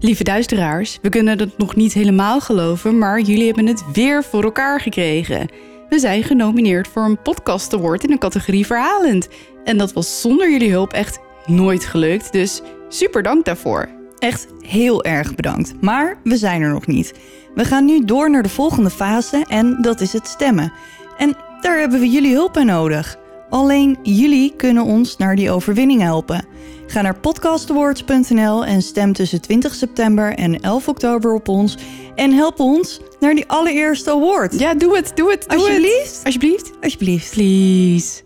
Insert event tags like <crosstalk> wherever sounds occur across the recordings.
Lieve duisteraars, we kunnen het nog niet helemaal geloven, maar jullie hebben het weer voor elkaar gekregen. We zijn genomineerd voor een podcast award in de categorie verhalend. En dat was zonder jullie hulp echt nooit gelukt, dus super dank daarvoor. Echt heel erg bedankt. Maar we zijn er nog niet. We gaan nu door naar de volgende fase en dat is het stemmen. En daar hebben we jullie hulp bij nodig. Alleen jullie kunnen ons naar die overwinning helpen. Ga naar podcastawards.nl en stem tussen 20 september en 11 oktober op ons. En help ons naar die allereerste award. Ja, doe het, doe het, doe Alsjeblieft. het. Alsjeblieft. Alsjeblieft. Please.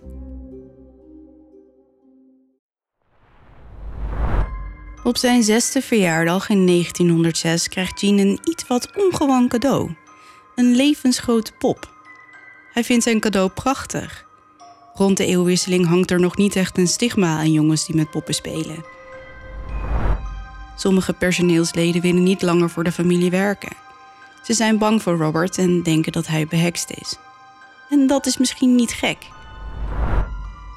Op zijn zesde verjaardag in 1906 krijgt Jean een iets wat ongewoon cadeau. Een levensgrote pop. Hij vindt zijn cadeau prachtig. Rond de eeuwwisseling hangt er nog niet echt een stigma aan jongens die met poppen spelen. Sommige personeelsleden willen niet langer voor de familie werken. Ze zijn bang voor Robert en denken dat hij behekst is. En dat is misschien niet gek.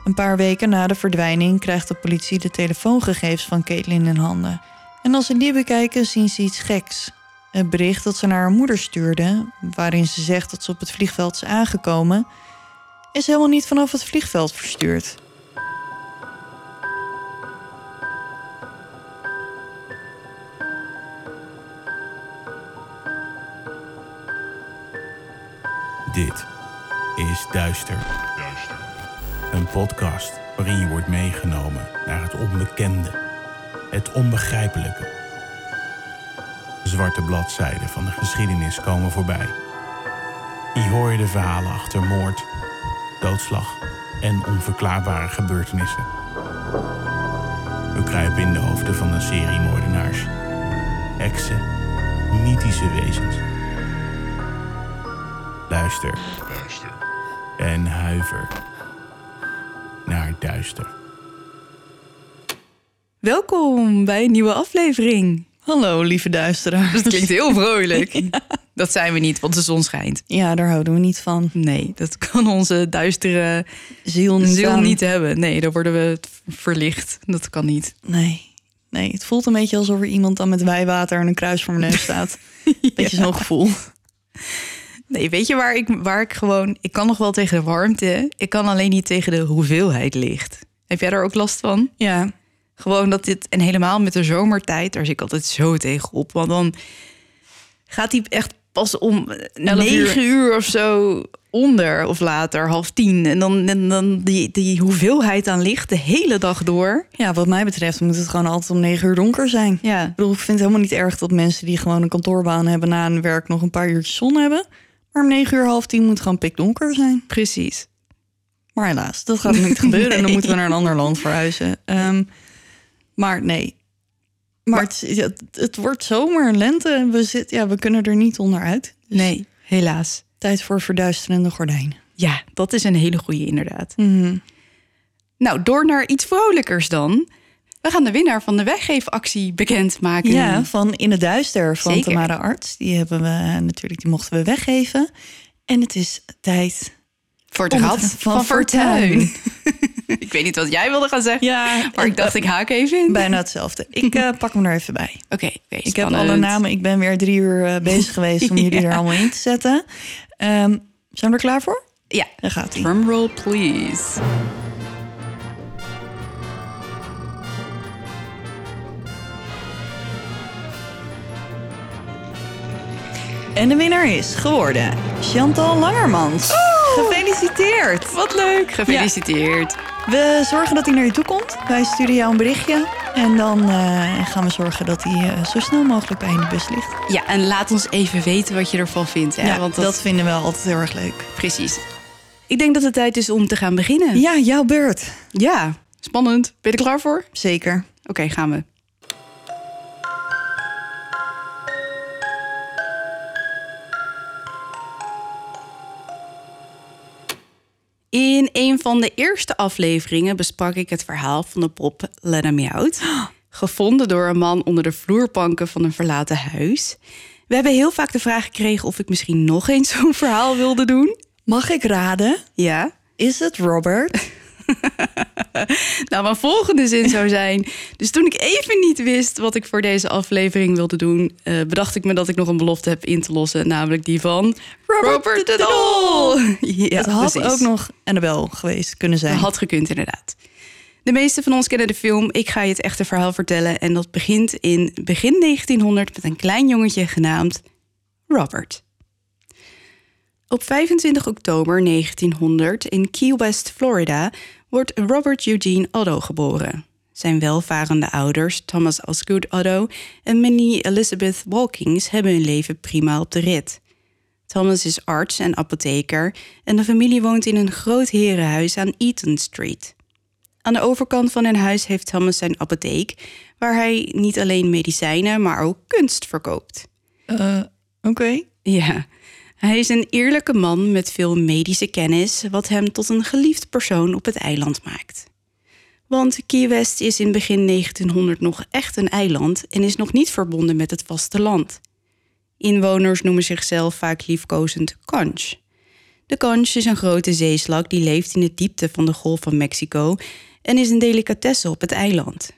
Een paar weken na de verdwijning krijgt de politie de telefoongegevens van Caitlin in handen. En als ze die bekijken, zien ze iets geks. Het bericht dat ze naar haar moeder stuurde, waarin ze zegt dat ze op het vliegveld is aangekomen, is helemaal niet vanaf het vliegveld verstuurd. Dit is Duister. Een podcast waarin je wordt meegenomen naar het onbekende, het onbegrijpelijke. Zwarte bladzijden van de geschiedenis komen voorbij. Hier hoor je de verhalen achter moord, doodslag en onverklaarbare gebeurtenissen. We kruipen in de hoofden van een serie moordenaars, heksen, mythische wezens. Luister. En huiver naar duister. Welkom bij een nieuwe aflevering. Hallo, lieve duisteraars. Dat klinkt heel vrolijk. <laughs> Dat zijn we niet, want de zon schijnt. Ja, daar houden we niet van. Nee, dat kan onze duistere Ziel niet ziel niet hebben. Nee, dan worden we verlicht. Dat kan niet. Nee. Nee, het voelt een beetje alsof er iemand dan met wijwater en een kruis voor mijn neus <laughs> staat. Beetje zo'n gevoel. Nee, weet je waar ik, waar ik gewoon... Ik kan nog wel tegen de warmte. Ik kan alleen niet tegen de hoeveelheid licht. Heb jij daar ook last van? Ja, Gewoon dat dit... En helemaal met de zomertijd, daar zit ik altijd zo tegenop. Want dan gaat die echt pas om negen uur. of zo onder of later, half tien. En dan, en dan die, die hoeveelheid aan licht de hele dag door. Ja, wat mij betreft moet het gewoon altijd om negen uur donker zijn. Ja, Ik bedoel, ik vind het helemaal niet erg dat mensen die gewoon een kantoorbaan hebben na hun werk nog een paar uurtjes zon hebben. Maar om negen uur, half tien moet het gewoon pikdonker zijn. precies. Maar helaas, dat gaat niet <laughs> gebeuren. En dan moeten we naar een ander land verhuizen. Ehm, maar nee. Maar, het, ja, het, het wordt zomer en lente. En we, zit, ja, we kunnen er niet onderuit. Dus Nee, helaas. Tijd voor verduisterende gordijnen. Ja, dat is een hele goede inderdaad. Mhm. Nou, door naar iets vrolijkers dan. We gaan de winnaar van de weggeefactie bekendmaken. Ja, van In het Duister van Zeker. Tamara Arts. Die hebben we natuurlijk, die mochten we weggeven. En het is tijd Voor het rad van van, Fortuin. <laughs> ik weet niet wat jij wilde gaan zeggen. Ja, maar ik dacht, ik haak even in. bijna hetzelfde. Ik eh, pak hem er even bij. Oké, oké, Ik heb alle namen. Ik ben weer drie uur eh, bezig <laughs> geweest om jullie er allemaal in te zetten. Ehm, zijn we er klaar voor? Ja, Daar gaat hij. drumroll please. En de winnaar is geworden Chantal Langermans. Gefeliciteerd. Wat leuk, gefeliciteerd. We zorgen dat hij naar je toe komt. Wij sturen jou een berichtje. En dan eh, gaan we zorgen dat hij eh, zo snel mogelijk bij je in de bus ligt. Ja, en laat ons even weten wat je ervan vindt. Hè? Ja, Want dat... dat, vinden we altijd heel erg leuk. precies. Ik denk dat het tijd is om te gaan beginnen. Ja, jouw beurt. Ja, spannend. Ben je er klaar voor? Zeker. Oké, gaan we. In een van de eerste afleveringen besprak ik het verhaal van de pop Let Me Out. Gevonden door een man onder de vloerbanken van een verlaten huis. We hebben heel vaak de vraag gekregen of ik misschien nog eens zo'n verhaal wilde doen. Mag ik raden? Ja. Is het Robert? <laughs> nou, mijn volgende zin zou zijn. Dus toen ik even niet wist wat ik voor deze aflevering wilde doen, uh, bedacht ik me dat ik nog een belofte heb in te lossen, namelijk die van Robert, de Dol. <laughs> Ja, het had precies. ook nog Annabel geweest kunnen zijn. Dat had gekund, inderdaad. De meeste van ons kennen de film. Ik ga je het echte verhaal vertellen. En dat begint in begin 1900 met een klein jongetje genaamd Robert. Op 25 oktober 1900 in Key West, Florida, wordt Robert Eugene Otto geboren. Zijn welvarende ouders, Thomas Osgood Otto en Minnie Elizabeth Walkings, hebben hun leven prima op de rit. Thomas is arts en apotheker en de familie woont in een groot herenhuis aan Eaton Street. Aan de overkant van hun huis heeft Thomas zijn apotheek, waar hij niet alleen medicijnen, maar ook kunst verkoopt. Uh, Oké. Ja, hij is een eerlijke man met veel medische kennis, wat hem tot een geliefd persoon op het eiland maakt. Want Key West is in begin 1900 nog echt een eiland en is nog niet verbonden met het vasteland. Inwoners noemen zichzelf vaak liefkozend conch. De conch is een grote zeeslak die leeft in de diepte van de Golf van Mexico en is een delicatesse op het eiland.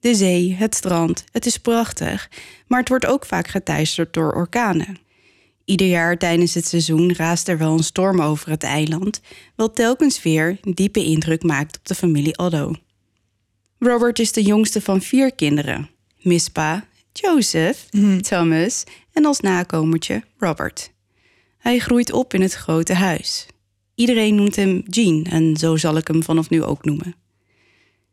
De zee, het strand, het is prachtig, maar het wordt ook vaak geteisterd door orkanen. Ieder jaar tijdens het seizoen raast er wel een storm over het eiland, wat telkens weer een diepe indruk maakt op de familie Otto. Robert is de jongste van vier kinderen: Mispa, Joseph, Thomas en als nakomertje Robert. Hij groeit op in het grote huis. Iedereen noemt hem Jean en zo zal ik hem vanaf nu ook noemen.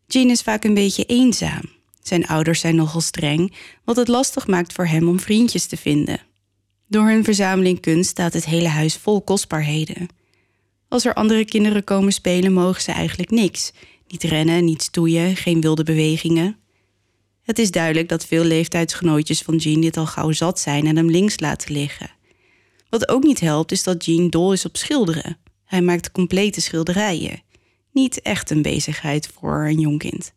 Jean is vaak een beetje eenzaam. Zijn ouders zijn nogal streng, wat het lastig maakt voor hem om vriendjes te vinden. Door hun verzameling kunst staat het hele huis vol kostbaarheden. Als er andere kinderen komen spelen, mogen ze eigenlijk niks. Niet rennen, niet stoeien, geen wilde bewegingen. Het is duidelijk dat veel leeftijdsgenootjes van Jean dit al gauw zat zijn en hem links laten liggen. Wat ook niet helpt, is dat Jean dol is op schilderen. Hij maakt complete schilderijen. Niet echt een bezigheid voor een jong kind.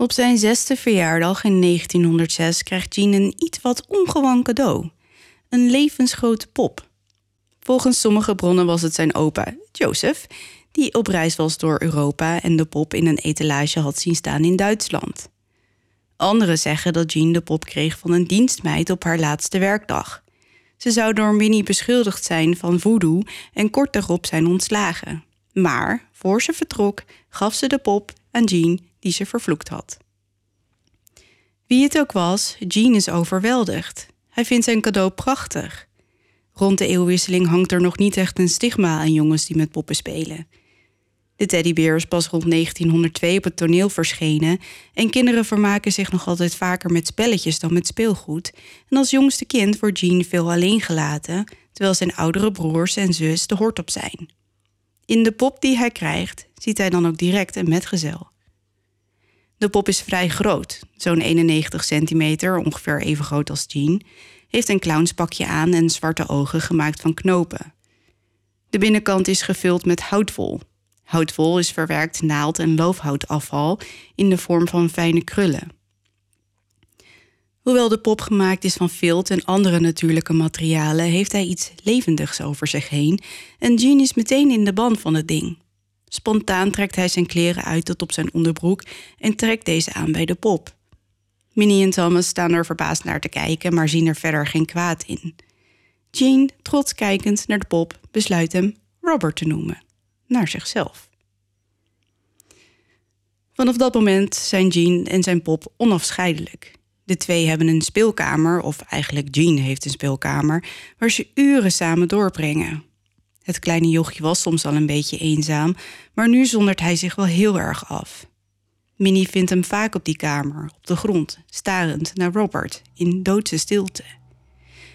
Op zijn zesde verjaardag in 1906 krijgt Jean een iets wat ongewoon cadeau. Een levensgrote pop. Volgens sommige bronnen was het zijn opa, Joseph, die op reis was door Europa en de pop in een etalage had zien staan in Duitsland. Anderen zeggen dat Jean de pop kreeg van een dienstmeid op haar laatste werkdag. Ze zou door Minnie beschuldigd zijn van voodoo en kort daarop zijn ontslagen. Maar voor ze vertrok, gaf ze de pop aan Jean die ze vervloekt had. Wie het ook was, Jean is overweldigd. Hij vindt zijn cadeau prachtig. Rond de eeuwwisseling hangt er nog niet echt een stigma aan jongens die met poppen spelen. De teddybeer is pas rond 1902 op het toneel verschenen en kinderen vermaken zich nog altijd vaker met spelletjes dan met speelgoed. En als jongste kind wordt Jean veel alleen gelaten, terwijl zijn oudere broers en zus de hort op zijn. In de pop die hij krijgt, ziet hij dan ook direct een metgezel. De pop is vrij groot, zo'n 91 centimeter, ongeveer even groot als Jean, heeft een clownspakje aan en zwarte ogen gemaakt van knopen. De binnenkant is gevuld met houtvol. Houtvol is verwerkt naald- en loofhoutafval in de vorm van fijne krullen. Hoewel de pop gemaakt is van vilt en andere natuurlijke materialen, heeft hij iets levendigs over zich heen en Jean is meteen in de ban van het ding. Spontaan trekt hij zijn kleren uit tot op zijn onderbroek en trekt deze aan bij de pop. Minnie en Thomas staan er verbaasd naar te kijken, maar zien er verder geen kwaad in. Jean, trots kijkend naar de pop, besluit hem Robert te noemen, naar zichzelf. Vanaf dat moment zijn Jean en zijn pop onafscheidelijk. De twee hebben een speelkamer, of eigenlijk Jean heeft een speelkamer, waar ze uren samen doorbrengen. Het kleine jochje was soms al een beetje eenzaam, maar nu zondert hij zich wel heel erg af. Minnie vindt hem vaak op die kamer, op de grond, starend naar Robert, in doodse stilte.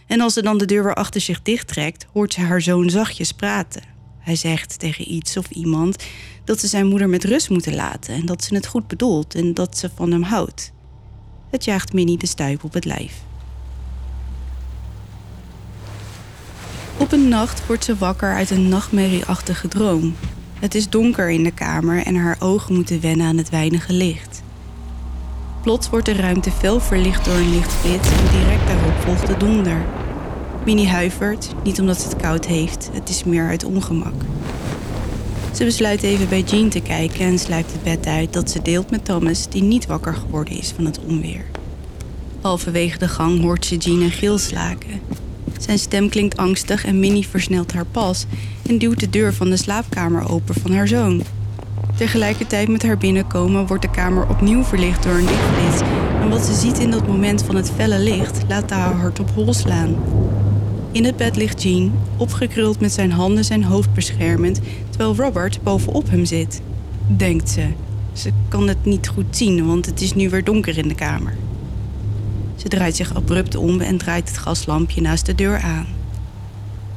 En als ze dan de deur weer achter zich dichttrekt, hoort ze haar zoon zachtjes praten. Hij zegt tegen iets of iemand dat ze zijn moeder met rust moeten laten en dat ze het goed bedoelt en dat ze van hem houdt. Het jaagt Minnie de stuip op het lijf. Op een nacht wordt ze wakker uit een nachtmerrieachtige droom. Het is donker in de kamer en haar ogen moeten wennen aan het weinige licht. Plots wordt de ruimte fel verlicht door een lichtflits en direct daarop volgt de donder. Minnie huivert, niet omdat ze het koud heeft, het is meer uit ongemak. Ze besluit even bij Jean te kijken en sluipt het bed uit dat ze deelt met Thomas, die niet wakker geworden is van het onweer. Halverwege de gang hoort ze Jean een gil slaken. Zijn stem klinkt angstig en Minnie versnelt haar pas en duwt de deur van de slaapkamer open van haar zoon. Tegelijkertijd met haar binnenkomen wordt de kamer opnieuw verlicht door een lichtflits. En wat ze ziet in dat moment van het felle licht laat haar hart op hol slaan. In het bed ligt Jean, opgekruld met zijn handen zijn hoofd beschermend, terwijl Robert bovenop hem zit. Denkt ze. Ze kan het niet goed zien, want het is nu weer donker in de kamer. Ze draait zich abrupt om en draait het gaslampje naast de deur aan.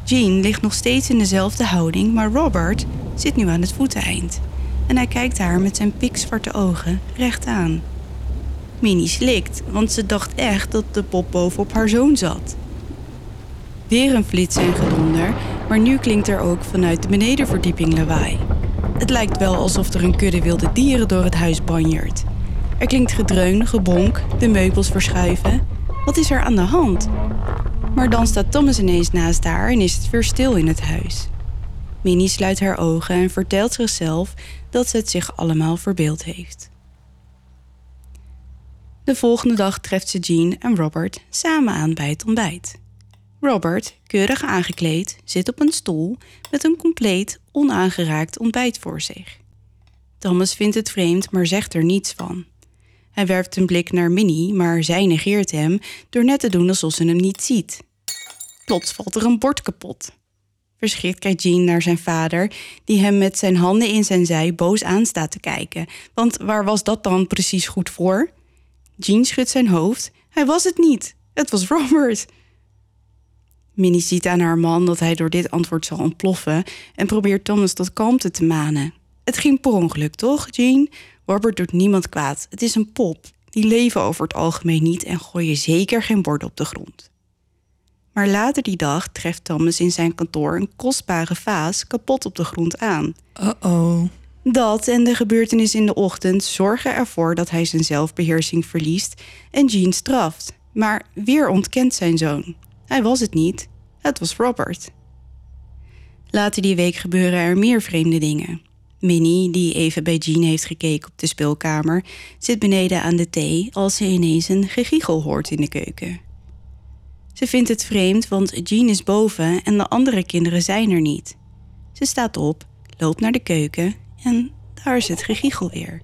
Jean ligt nog steeds in dezelfde houding, maar Robert zit nu aan het voeteneind. En hij kijkt haar met zijn pikzwarte ogen recht aan. Minnie slikt, want ze dacht echt dat de pop bovenop haar zoon zat. Weer een flits en gedonder, maar nu klinkt er ook vanuit de benedenverdieping lawaai. Het lijkt wel alsof er een kudde wilde dieren door het huis banjert. Er klinkt gedreun, gebonk, de meubels verschuiven. Wat is er aan de hand? Maar dan staat Thomas ineens naast haar en is het weer stil in het huis. Minnie sluit haar ogen en vertelt zichzelf dat ze het zich allemaal verbeeld heeft. De volgende dag treft ze Jean en Robert samen aan bij het ontbijt. Robert, keurig aangekleed, zit op een stoel met een compleet onaangeraakt ontbijt voor zich. Thomas vindt het vreemd, maar zegt er niets van. Hij werpt een blik naar Minnie, maar zij negeert hem door net te doen alsof ze hem niet ziet. Plots valt er een bord kapot. Verschrikt kijkt Jean naar zijn vader, die hem met zijn handen in zijn zij boos aanstaat te kijken. Want waar was dat dan precies goed voor? Jean schudt zijn hoofd. Hij was het niet. Het was Robert. Minnie ziet aan haar man dat hij door dit antwoord zal ontploffen en probeert Thomas tot kalmte te manen. Het ging per ongeluk, toch, Jean? Robert doet niemand kwaad. Het is een pop. Die leven over het algemeen niet en gooien zeker geen borden op de grond. Maar later die dag treft Thomas in zijn kantoor een kostbare vaas kapot op de grond aan. Uh-oh. Dat en de gebeurtenis in de ochtend zorgen ervoor dat hij zijn zelfbeheersing verliest en Jean straft. Maar weer ontkent zijn zoon. Hij was het niet. Het was Robert. Later die week gebeuren er meer vreemde dingen. Minnie, die even bij Jean heeft gekeken op de speelkamer, zit beneden aan de thee als ze ineens een gegiegel hoort in de keuken. Ze vindt het vreemd, want Jean is boven en de andere kinderen zijn er niet. Ze staat op, loopt naar de keuken en daar is het gegiegel weer.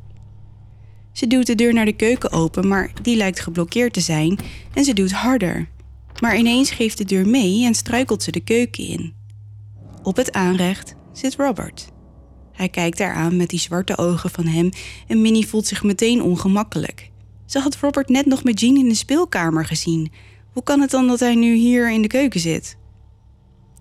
Ze duwt de deur naar de keuken open, maar die lijkt geblokkeerd te zijn en ze duwt harder. Maar ineens geeft de deur mee en struikelt ze de keuken in. Op het aanrecht zit Robert. Hij kijkt haar aan met die zwarte ogen van hem en Minnie voelt zich meteen ongemakkelijk. Ze had Robert net nog met Jean in de speelkamer gezien. Hoe kan het dan dat hij nu hier in de keuken zit?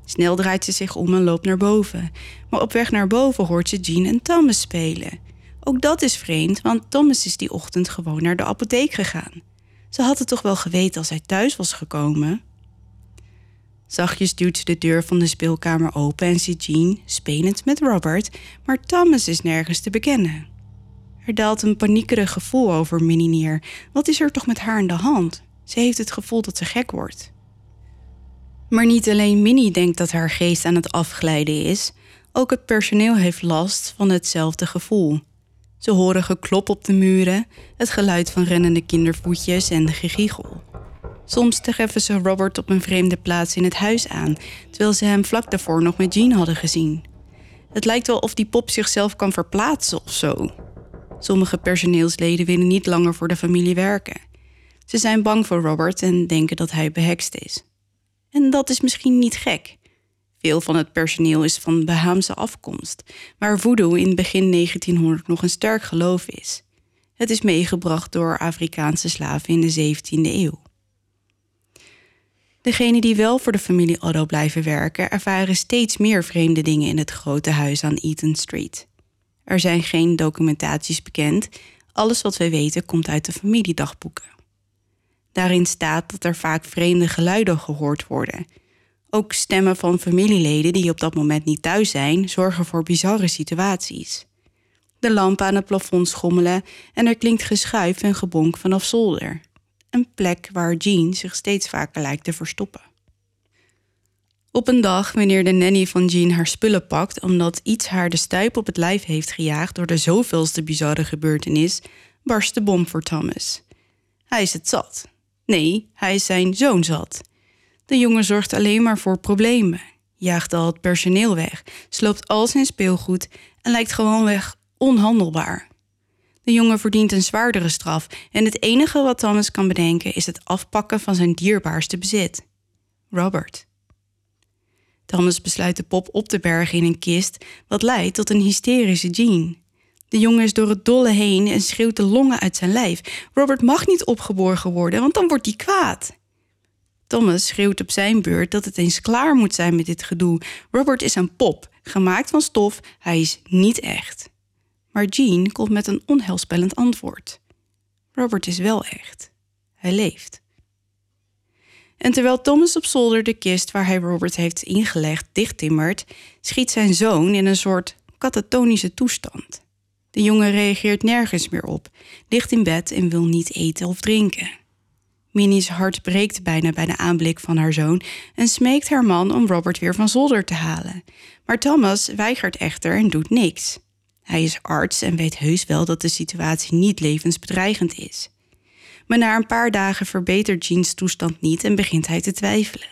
Snel draait ze zich om en loopt naar boven. Maar op weg naar boven hoort ze Jean en Thomas spelen. Ook dat is vreemd, want Thomas is die ochtend gewoon naar de apotheek gegaan. Ze had het toch wel geweten als hij thuis was gekomen? Zachtjes duwt ze de deur van de speelkamer open en ziet Jean spelend met Robert, maar Thomas is nergens te bekennen. Er daalt een paniekerig gevoel over Minnie neer. Wat is er toch met haar aan de hand? Ze heeft het gevoel dat ze gek wordt. Maar niet alleen Minnie denkt dat haar geest aan het afglijden is, ook het personeel heeft last van hetzelfde gevoel. Ze horen geklop op de muren, het geluid van rennende kindervoetjes en gegiegel. Soms treffen ze Robert op een vreemde plaats in het huis aan, terwijl ze hem vlak daarvoor nog met Jean hadden gezien. Het lijkt wel of die pop zichzelf kan verplaatsen of zo. Sommige personeelsleden willen niet langer voor de familie werken. Ze zijn bang voor Robert en denken dat hij behekst is. En dat is misschien niet gek. Veel van het personeel is van Bahaamse afkomst, waar voodoo in begin 1900 nog een sterk geloof is. Het is meegebracht door Afrikaanse slaven in de 17e eeuw. Degenen die wel voor de familie Otto blijven werken, ervaren steeds meer vreemde dingen in het grote huis aan Eaton Street. Er zijn geen documentaties bekend. Alles wat wij weten komt uit de familiedagboeken. Daarin staat dat er vaak vreemde geluiden gehoord worden. Ook stemmen van familieleden die op dat moment niet thuis zijn, zorgen voor bizarre situaties. De lampen aan het plafond schommelen en er klinkt geschuif en gebonk vanaf zolder een plek waar Jean zich steeds vaker lijkt te verstoppen. Op een dag, wanneer de nanny van Jean haar spullen pakt omdat iets haar de stuip op het lijf heeft gejaagd door de zoveelste bizarre gebeurtenis, barst de bom voor Thomas. Hij is het zat. Nee, hij is zijn zoon zat. De jongen zorgt alleen maar voor problemen, jaagt al het personeel weg, sloopt al zijn speelgoed en lijkt gewoonweg onhandelbaar. De jongen verdient een zwaardere straf en het enige wat Thomas kan bedenken is het afpakken van zijn dierbaarste bezit: Robert. Thomas besluit de pop op te bergen in een kist, wat leidt tot een hysterische Jean. De jongen is door het dolle heen en schreeuwt de longen uit zijn lijf. Robert mag niet opgeborgen worden, want dan wordt hij kwaad. Thomas schreeuwt op zijn beurt dat het eens klaar moet zijn met dit gedoe. Robert is een pop, gemaakt van stof, hij is niet echt. Maar Jean komt met een onheilspellend antwoord. Robert is wel echt. Hij leeft. En terwijl Thomas op zolder de kist waar hij Robert heeft ingelegd dichttimmert, schiet zijn zoon in een soort katatonische toestand. De jongen reageert nergens meer op, ligt in bed en wil niet eten of drinken. Minnie's hart breekt bijna bij de aanblik van haar zoon en smeekt haar man om Robert weer van zolder te halen. Maar Thomas weigert echter en doet niks. Hij is arts en weet heus wel dat de situatie niet levensbedreigend is. Maar na een paar dagen verbetert Jeans toestand niet en begint hij te twijfelen.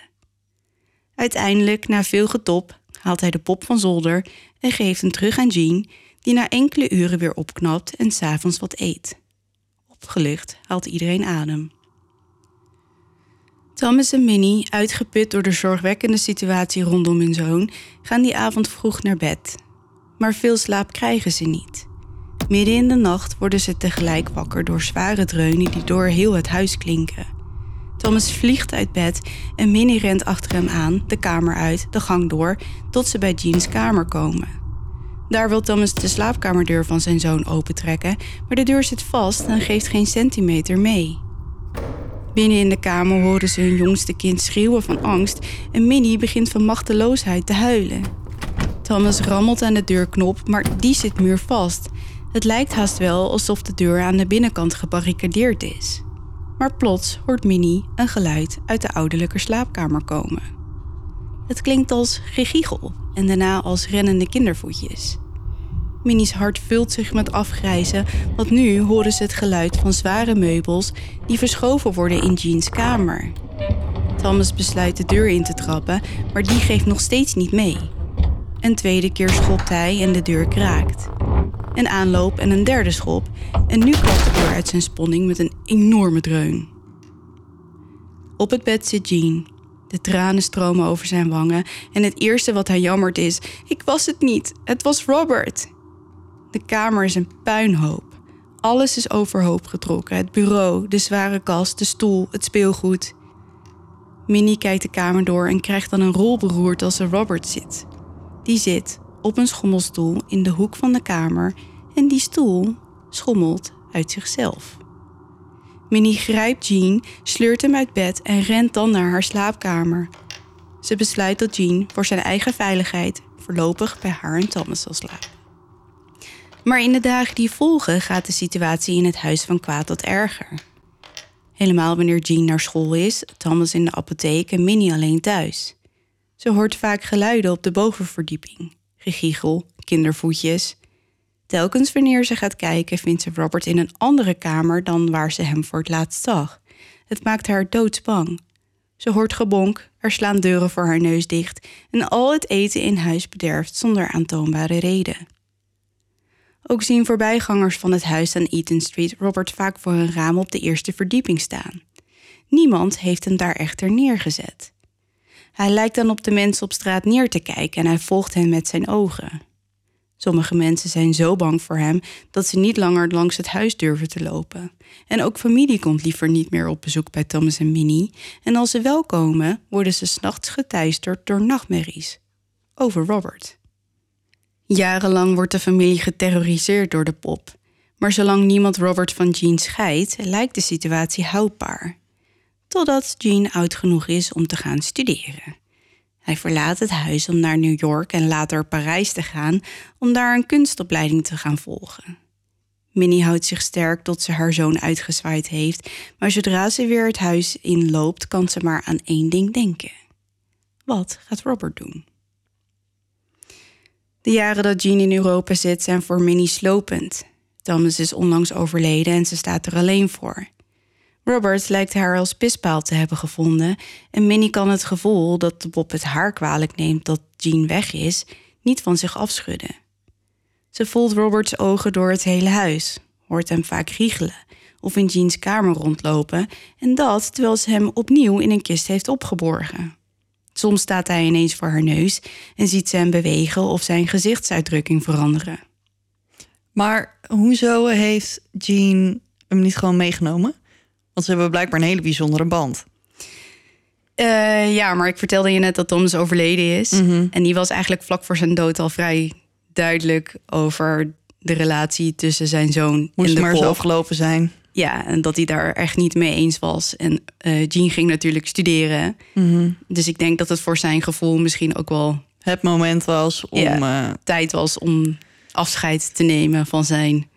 Uiteindelijk, na veel getop, haalt hij de pop van zolder en geeft hem terug aan Jean, die na enkele uren weer opknapt en s'avonds wat eet. Opgelucht haalt iedereen adem. Thomas en Minnie, uitgeput door de zorgwekkende situatie rondom hun zoon, gaan die avond vroeg naar bed. Maar veel slaap krijgen ze niet. Midden in de nacht worden ze tegelijk wakker door zware dreunen die door heel het huis klinken. Thomas vliegt uit bed en Minnie rent achter hem aan, de kamer uit, de gang door, tot ze bij Jeans kamer komen. Daar wil Thomas de slaapkamerdeur van zijn zoon opentrekken, maar de deur zit vast en geeft geen centimeter mee. Binnen in de kamer horen ze hun jongste kind schreeuwen van angst en Minnie begint van machteloosheid te huilen. Thomas rammelt aan de deurknop, maar die zit muurvast het lijkt haast wel alsof de deur aan de binnenkant gebarricadeerd is. Maar plots hoort Minnie een geluid uit de ouderlijke slaapkamer komen. Het klinkt als gegiegel en daarna als rennende kindervoetjes. Minnie's hart vult zich met afgrijzen, want nu horen ze het geluid van zware meubels die verschoven worden in Jeans kamer. Thomas besluit de deur in te trappen, maar die geeft nog steeds niet mee. Een tweede keer schopt hij en de deur kraakt een aanloop en een derde schop. En nu klapt de deur uit zijn sponning met een enorme dreun. Op het bed zit Jean. De tranen stromen over zijn wangen en het eerste wat hij jammert is: Ik was het niet, het was Robert. De kamer is een puinhoop. Alles is overhoop getrokken: het bureau, de zware kast, de stoel, het speelgoed. Minnie kijkt de kamer door en krijgt dan een rol beroerd als er Robert zit. Die zit, op een schommelstoel in de hoek van de kamer en die stoel schommelt uit zichzelf. Minnie grijpt Jean, sleurt hem uit bed en rent dan naar haar slaapkamer. Ze besluit dat Jean voor zijn eigen veiligheid voorlopig bij haar en Thomas zal slapen. Maar in de dagen die volgen gaat de situatie in het huis van kwaad tot erger. Helemaal wanneer Jean naar school is, Thomas in de apotheek en Minnie alleen thuis. Ze hoort vaak geluiden op de bovenverdieping gegiegel, kindervoetjes. Telkens wanneer ze gaat kijken, vindt ze Robert in een andere kamer dan waar ze hem voor het laatst zag. Het maakt haar doodsbang. Ze hoort gebonk, er slaan deuren voor haar neus dicht en al het eten in huis bederft zonder aantoonbare reden. Ook zien voorbijgangers van het huis aan Eaton Street Robert vaak voor een raam op de eerste verdieping staan. Niemand heeft hem daar echter neergezet. Hij lijkt dan op de mensen op straat neer te kijken en hij volgt hen met zijn ogen. Sommige mensen zijn zo bang voor hem dat ze niet langer langs het huis durven te lopen. En ook familie komt liever niet meer op bezoek bij Thomas en Minnie. En als ze wel komen, worden ze s'nachts geteisterd door nachtmerries. Over Robert. Jarenlang wordt de familie geterroriseerd door de pop. Maar zolang niemand Robert van Jean scheidt, lijkt de situatie houdbaar totdat Jean oud genoeg is om te gaan studeren. Hij verlaat het huis om naar New York en later Parijs te gaan om daar een kunstopleiding te gaan volgen. Minnie houdt zich sterk tot ze haar zoon uitgezwaaid heeft, maar zodra ze weer het huis inloopt, kan ze maar aan één ding denken. Wat gaat Robert doen? De jaren dat Jean in Europa zit zijn voor Minnie slopend. Thomas is onlangs overleden en ze staat er alleen voor. Robert lijkt haar als pispaal te hebben gevonden en Minnie kan het gevoel dat Bob het haar kwalijk neemt dat Jean weg is, niet van zich afschudden. Ze voelt Roberts ogen door het hele huis, hoort hem vaak riegelen of in Jeans kamer rondlopen en dat terwijl ze hem opnieuw in een kist heeft opgeborgen. Soms staat hij ineens voor haar neus en ziet ze hem bewegen of zijn gezichtsuitdrukking veranderen. Maar hoezo heeft Jean hem niet gewoon meegenomen? Want ze hebben blijkbaar een hele bijzondere band. Uh, ja, maar ik vertelde je net dat Thomas overleden is. En die was eigenlijk vlak voor zijn dood al vrij duidelijk over de relatie tussen zijn zoon Moest en de maar zo afgelopen zijn. Ja, en dat hij daar echt niet mee eens was. En eh Jean ging natuurlijk studeren. Dus ik denk dat het voor zijn gevoel misschien ook wel Het moment was om... Ja. eh, tijd was om afscheid te nemen van zijn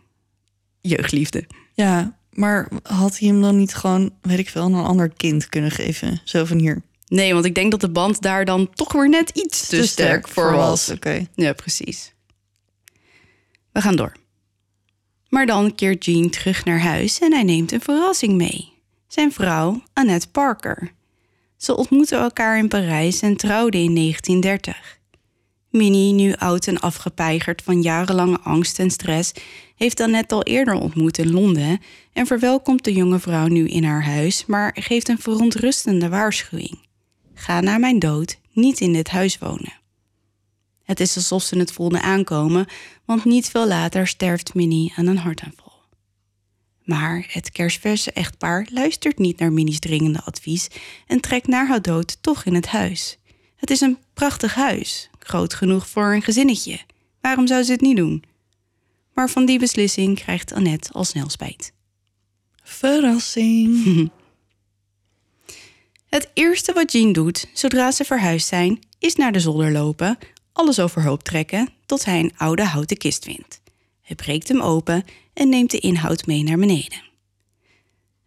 jeugdliefde. ja, maar had hij hem dan niet gewoon, weet ik veel, een ander kind kunnen geven? Zo van hier. Nee, want ik denk dat de band daar dan toch weer net iets te, sterk voor was. Oké. Ja, precies. We gaan door. Maar dan keert Jean terug naar huis en hij neemt een verrassing mee. Zijn vrouw, Annette Parker. Ze ontmoetten elkaar in Parijs en trouwden in 1930. Minnie, nu oud en afgepeigerd van jarenlange angst en stress, heeft Annette al eerder ontmoet in Londen en verwelkomt de jonge vrouw nu in haar huis, maar geeft een verontrustende waarschuwing. Ga na mijn dood niet in dit huis wonen. Het is alsof ze het voelde aankomen, want niet veel later sterft Minnie aan een hartaanval. Maar het kerstverse echtpaar luistert niet naar Minnie's dringende advies en trekt na haar dood toch in het huis. Het is een prachtig huis, groot genoeg voor een gezinnetje. Waarom zou ze het niet doen? Maar van die beslissing krijgt Annette al snel spijt. Verrassing. <laughs> Het eerste wat Jean doet zodra ze verhuisd zijn, is naar de zolder lopen, alles overhoop trekken tot hij een oude houten kist vindt. Hij breekt hem open en neemt de inhoud mee naar beneden.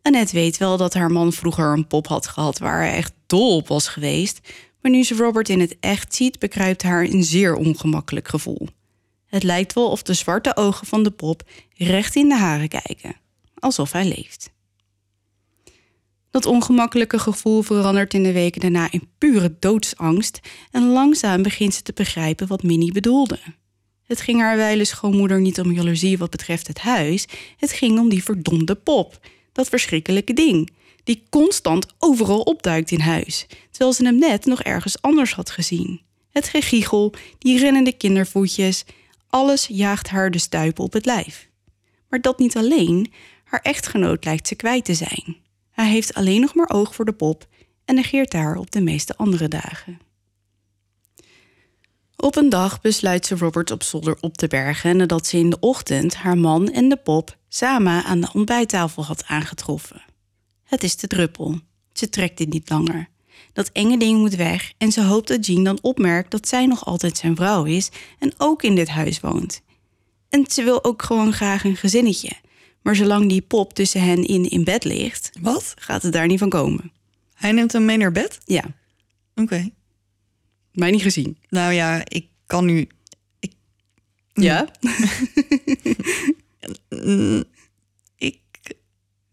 Annette weet wel dat haar man vroeger een pop had gehad waar hij echt dol op was geweest, maar nu ze Robert in het echt ziet, bekruipt haar een zeer ongemakkelijk gevoel. Het lijkt wel of de zwarte ogen van de pop recht in de haren kijken, alsof hij leeft. Dat ongemakkelijke gevoel verandert in de weken daarna in pure doodsangst en langzaam begint ze te begrijpen wat Minnie bedoelde. Het ging haar wijle schoonmoeder niet om jaloezie wat betreft het huis, het ging om die verdomde pop, dat verschrikkelijke ding, die constant overal opduikt in huis, terwijl ze hem net nog ergens anders had gezien. Het gegiegel, die rennende kindervoetjes, alles jaagt haar de stuipen op het lijf. Maar dat niet alleen, haar echtgenoot lijkt ze kwijt te zijn. Hij heeft alleen nog maar oog voor de pop en negeert haar op de meeste andere dagen. Op een dag besluit ze Robert op zolder op te bergen nadat ze in de ochtend haar man en de pop samen aan de ontbijttafel had aangetroffen. Het is de druppel. Ze trekt dit niet langer. Dat enge ding moet weg en ze hoopt dat Jean dan opmerkt dat zij nog altijd zijn vrouw is en ook in dit huis woont. En ze wil ook gewoon graag een gezinnetje. Maar zolang die pop tussen hen in in bed ligt, Wat? gaat het daar niet van komen. Hij neemt hem mee naar bed? Ja, Oké. mij niet gezien. Nou ja, ik kan nu... Ja? <laughs>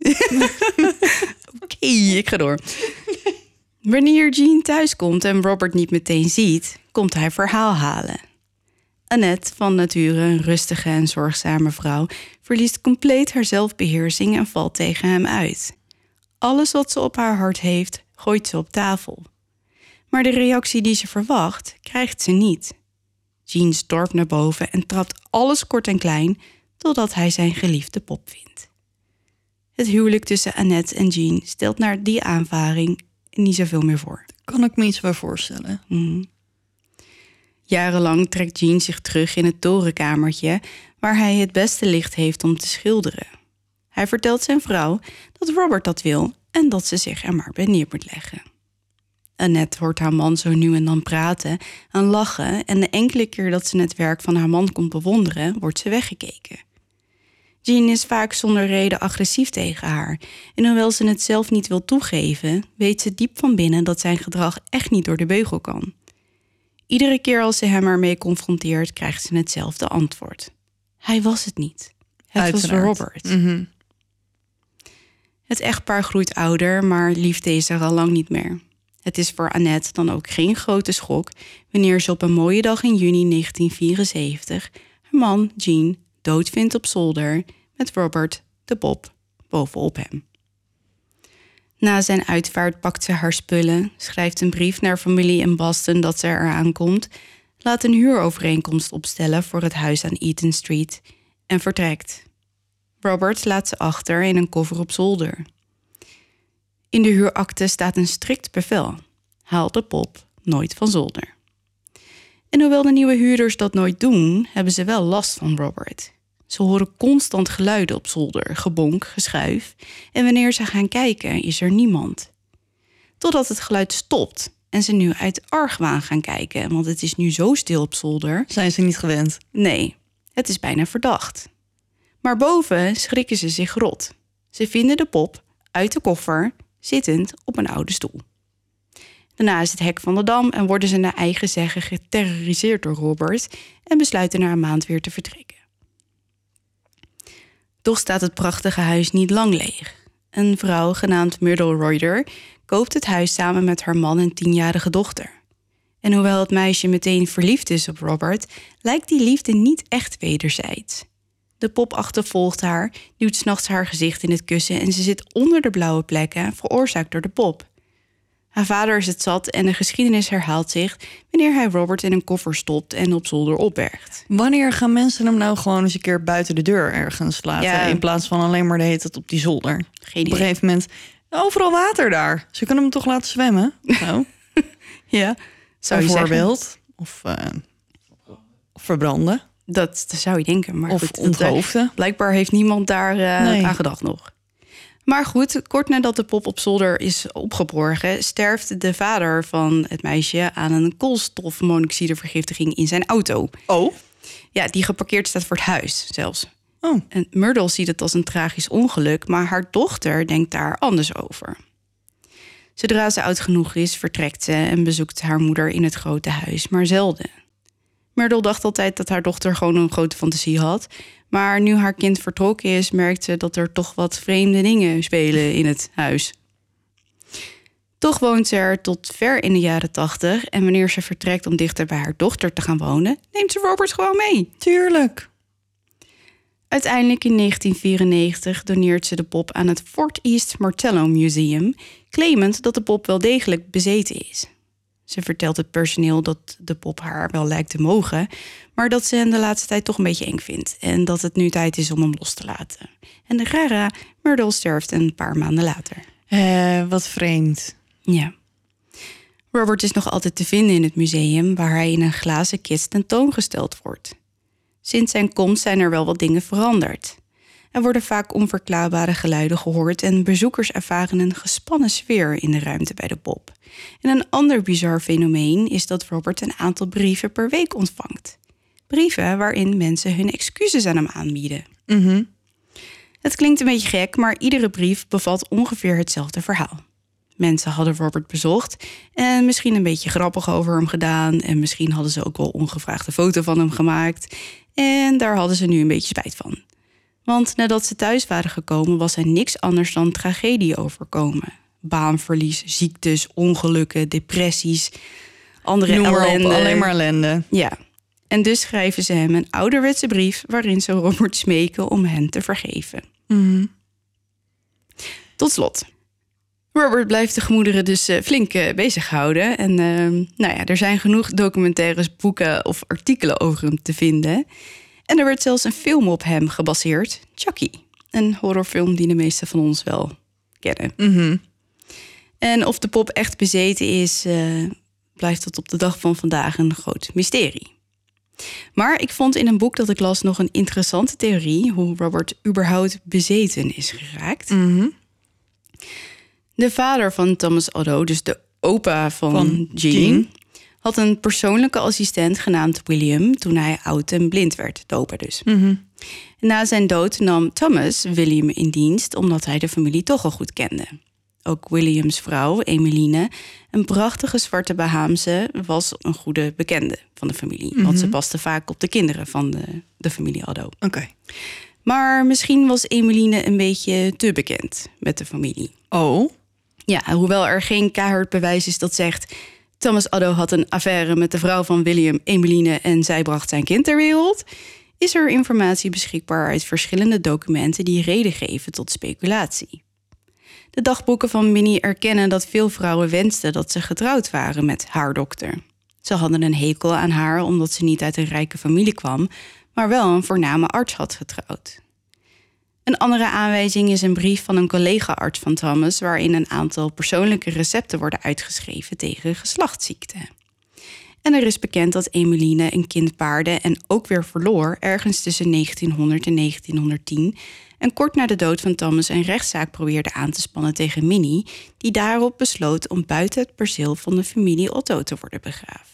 <laughs> Oké, ik ga door. Wanneer Jean thuiskomt en Robert niet meteen ziet, komt hij verhaal halen. Annette, van nature een rustige en zorgzame vrouw, verliest compleet haar zelfbeheersing en valt tegen hem uit. Alles wat ze op haar hart heeft, gooit ze op tafel. Maar de reactie die ze verwacht, krijgt ze niet. Jean stormt naar boven en trapt alles kort en klein totdat hij zijn geliefde pop vindt. Het huwelijk tussen Annette en Jean stelt naar die aanvaring niet zoveel meer voor. Kan ik me iets bij voorstellen? Mhm. Jarenlang trekt Jean zich terug in het torenkamertje waar hij het beste licht heeft om te schilderen. Hij vertelt zijn vrouw dat Robert dat wil en dat ze zich er maar bij neer moet leggen. Annette hoort haar man zo nu en dan praten en lachen en de enkele keer dat ze het werk van haar man komt bewonderen, wordt ze weggekeken. Jean is vaak zonder reden agressief tegen haar. En hoewel ze het zelf niet wil toegeven, weet ze diep van binnen dat zijn gedrag echt niet door de beugel kan. Iedere keer als ze hem ermee confronteert, krijgt ze hetzelfde antwoord. Hij was het niet. Het was. Robert. Mhm. Het echtpaar groeit ouder, maar liefde is er al lang niet meer. Het is voor Annette dan ook geen grote schok wanneer ze op een mooie dag in juni 1974 haar man Jean dood vindt op zolder met Robert de Bob bovenop hem. Na zijn uitvaart pakt ze haar spullen, schrijft een brief naar familie in Boston dat ze eraan komt, laat een huurovereenkomst opstellen voor het huis aan Eaton Street en vertrekt. Robert laat ze achter in een koffer op zolder. In de huurakte staat een strikt bevel: haal de pop nooit van zolder. En hoewel de nieuwe huurders dat nooit doen, hebben ze wel last van Robert. Ze horen constant geluiden op zolder, gebonk, geschuif, en wanneer ze gaan kijken, is er niemand. Totdat het geluid stopt en ze nu uit argwaan gaan kijken, want het is nu zo stil op zolder. Zijn ze niet gewend? Nee, het is bijna verdacht. Maar boven schrikken ze zich rot. Ze vinden de pop uit de koffer, zittend op een oude stoel. Daarna is het hek van de dam en worden ze naar eigen zeggen geterroriseerd door Robert en besluiten na een maand weer te vertrekken. Toch staat het prachtige huis niet lang leeg. Een vrouw genaamd Myrtle Reuter koopt het huis samen met haar man en tienjarige dochter. En hoewel het meisje meteen verliefd is op Robert, lijkt die liefde niet echt wederzijds. De pop achtervolgt haar, duwt s'nachts haar gezicht in het kussen en ze zit onder de blauwe plekken, veroorzaakt door de pop. Haar vader is het zat en de geschiedenis herhaalt zich wanneer hij Robert in een koffer stopt en op zolder opbergt. Wanneer gaan mensen hem nou gewoon eens een keer buiten de deur ergens laten? Ja. In plaats van alleen maar de hele tijd op die zolder. Geen Op een gegeven moment, overal water daar. Ze kunnen hem toch laten zwemmen? Zo, <laughs> Ja, zou je zeggen. bijvoorbeeld. Of, eh, of verbranden. Dat, dat zou je denken, maar of goed, eh, onthoofden. Blijkbaar heeft niemand daar Nee. aan gedacht nog. Maar goed, kort nadat de pop op zolder is opgeborgen, sterft de vader van het meisje aan een koolstofmonoxidevergiftiging in zijn auto. Oh. Ja, die geparkeerd staat voor het huis zelfs. Oh. En Myrtle ziet het als een tragisch ongeluk, maar haar dochter denkt daar anders over. Zodra ze oud genoeg is, vertrekt ze en bezoekt haar moeder in het grote huis, maar zelden. Myrtle dacht altijd dat haar dochter gewoon een grote fantasie had. Maar nu haar kind vertrokken is, merkt ze dat er toch wat vreemde dingen spelen in het huis. Toch woont ze er tot ver in de jaren tachtig. En wanneer ze vertrekt om dichter bij haar dochter te gaan wonen, neemt ze Robert gewoon mee. Tuurlijk. Uiteindelijk in 1994 doneert ze de pop aan het Fort East Martello Museum, claimend dat de pop wel degelijk bezeten is. Ze vertelt het personeel dat de pop haar wel lijkt te mogen, maar dat ze hem de laatste tijd toch een beetje eng vindt en dat het nu tijd is om hem los te laten. En de rara Myrtle sterft een paar maanden later. Eh, wat vreemd. Ja. Robert is nog altijd te vinden in het museum, waar hij in een glazen kist tentoongesteld wordt. Sinds zijn komst zijn er wel wat dingen veranderd. Er worden vaak onverklaarbare geluiden gehoord en bezoekers ervaren een gespannen sfeer in de ruimte bij de pop. En een ander bizar fenomeen is dat Robert een aantal brieven per week ontvangt. Brieven waarin mensen hun excuses aan hem aanbieden. Mhm. Het klinkt een beetje gek, maar iedere brief bevat ongeveer hetzelfde verhaal. Mensen hadden Robert bezocht en misschien een beetje grappig over hem gedaan. En misschien hadden ze ook wel ongevraagd een foto van hem gemaakt. En daar hadden ze nu een beetje spijt van. Want nadat ze thuis waren gekomen, was er niks anders dan tragedie overkomen. Baanverlies, ziektes, ongelukken, depressies, andere Noem maar op, ellende. alleen maar ellende. Ja. En dus schrijven ze hem een ouderwetse brief waarin ze Robert smeken om hen te vergeven. Mhm. Tot slot. Robert blijft de gemoederen dus eh, flink eh, bezighouden. En eh, nou ja, er zijn genoeg documentaires, boeken of artikelen over hem te vinden. En er werd zelfs een film op hem gebaseerd, Chucky. Een horrorfilm die de meesten van ons wel kennen. Mhm. En of de pop echt bezeten is, eh, blijft tot op de dag van vandaag een groot mysterie. Maar ik vond in een boek dat ik las nog een interessante theorie hoe Robert überhaupt bezeten is geraakt. Mhm. De vader van Thomas Otto, dus de opa van, Van Jean, Jean. Had een persoonlijke assistent genaamd William toen hij oud en blind werd, dopen dus. Na zijn dood nam Thomas William in dienst omdat hij de familie toch al goed kende. Ook Williams vrouw, Emeline, een prachtige zwarte Bahaamse, was een goede bekende van de familie. Want ze paste vaak op de kinderen van de, de familie Addo. Oké. Maar misschien was Emeline een beetje te bekend met de familie. Oh. Ja, hoewel er geen keihard bewijs is dat zegt... Thomas Addo had een affaire met de vrouw van William, Emeline... en zij bracht zijn kind ter wereld... is er informatie beschikbaar uit verschillende documenten... die reden geven tot speculatie. De dagboeken van Minnie erkennen dat veel vrouwen wensten... dat ze getrouwd waren met haar dokter. Ze hadden een hekel aan haar omdat ze niet uit een rijke familie kwam... maar wel een voorname arts had getrouwd. Een andere aanwijzing is een brief van een collega-arts van Thomas, waarin een aantal persoonlijke recepten worden uitgeschreven tegen geslachtsziekten. En er is bekend dat Emeline een kind baarde en ook weer verloor ergens tussen 1900 en 1910. En kort na de dood van Thomas een rechtszaak probeerde aan te spannen tegen Minnie, die daarop besloot om buiten het perceel van de familie Otto te worden begraven.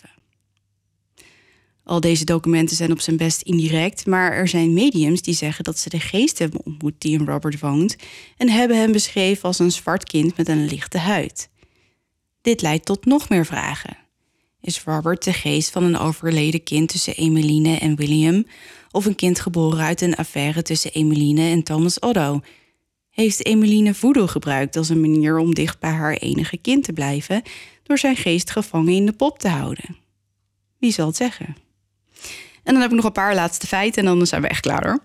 Al deze documenten zijn op zijn best indirect, maar er zijn mediums die zeggen dat ze de geest hebben ontmoet die in Robert woont en hebben hem beschreven als een zwart kind met een lichte huid. Dit leidt tot nog meer vragen. Is Robert de geest van een overleden kind tussen Emeline en William, of een kind geboren uit een affaire tussen Emeline en Thomas Otto? Heeft Emeline voodoo gebruikt als een manier om dicht bij haar enige kind te blijven, door zijn geest gevangen in de pop te houden? Wie zal het zeggen? En dan heb ik nog een paar laatste feiten en dan zijn we echt klaar hoor.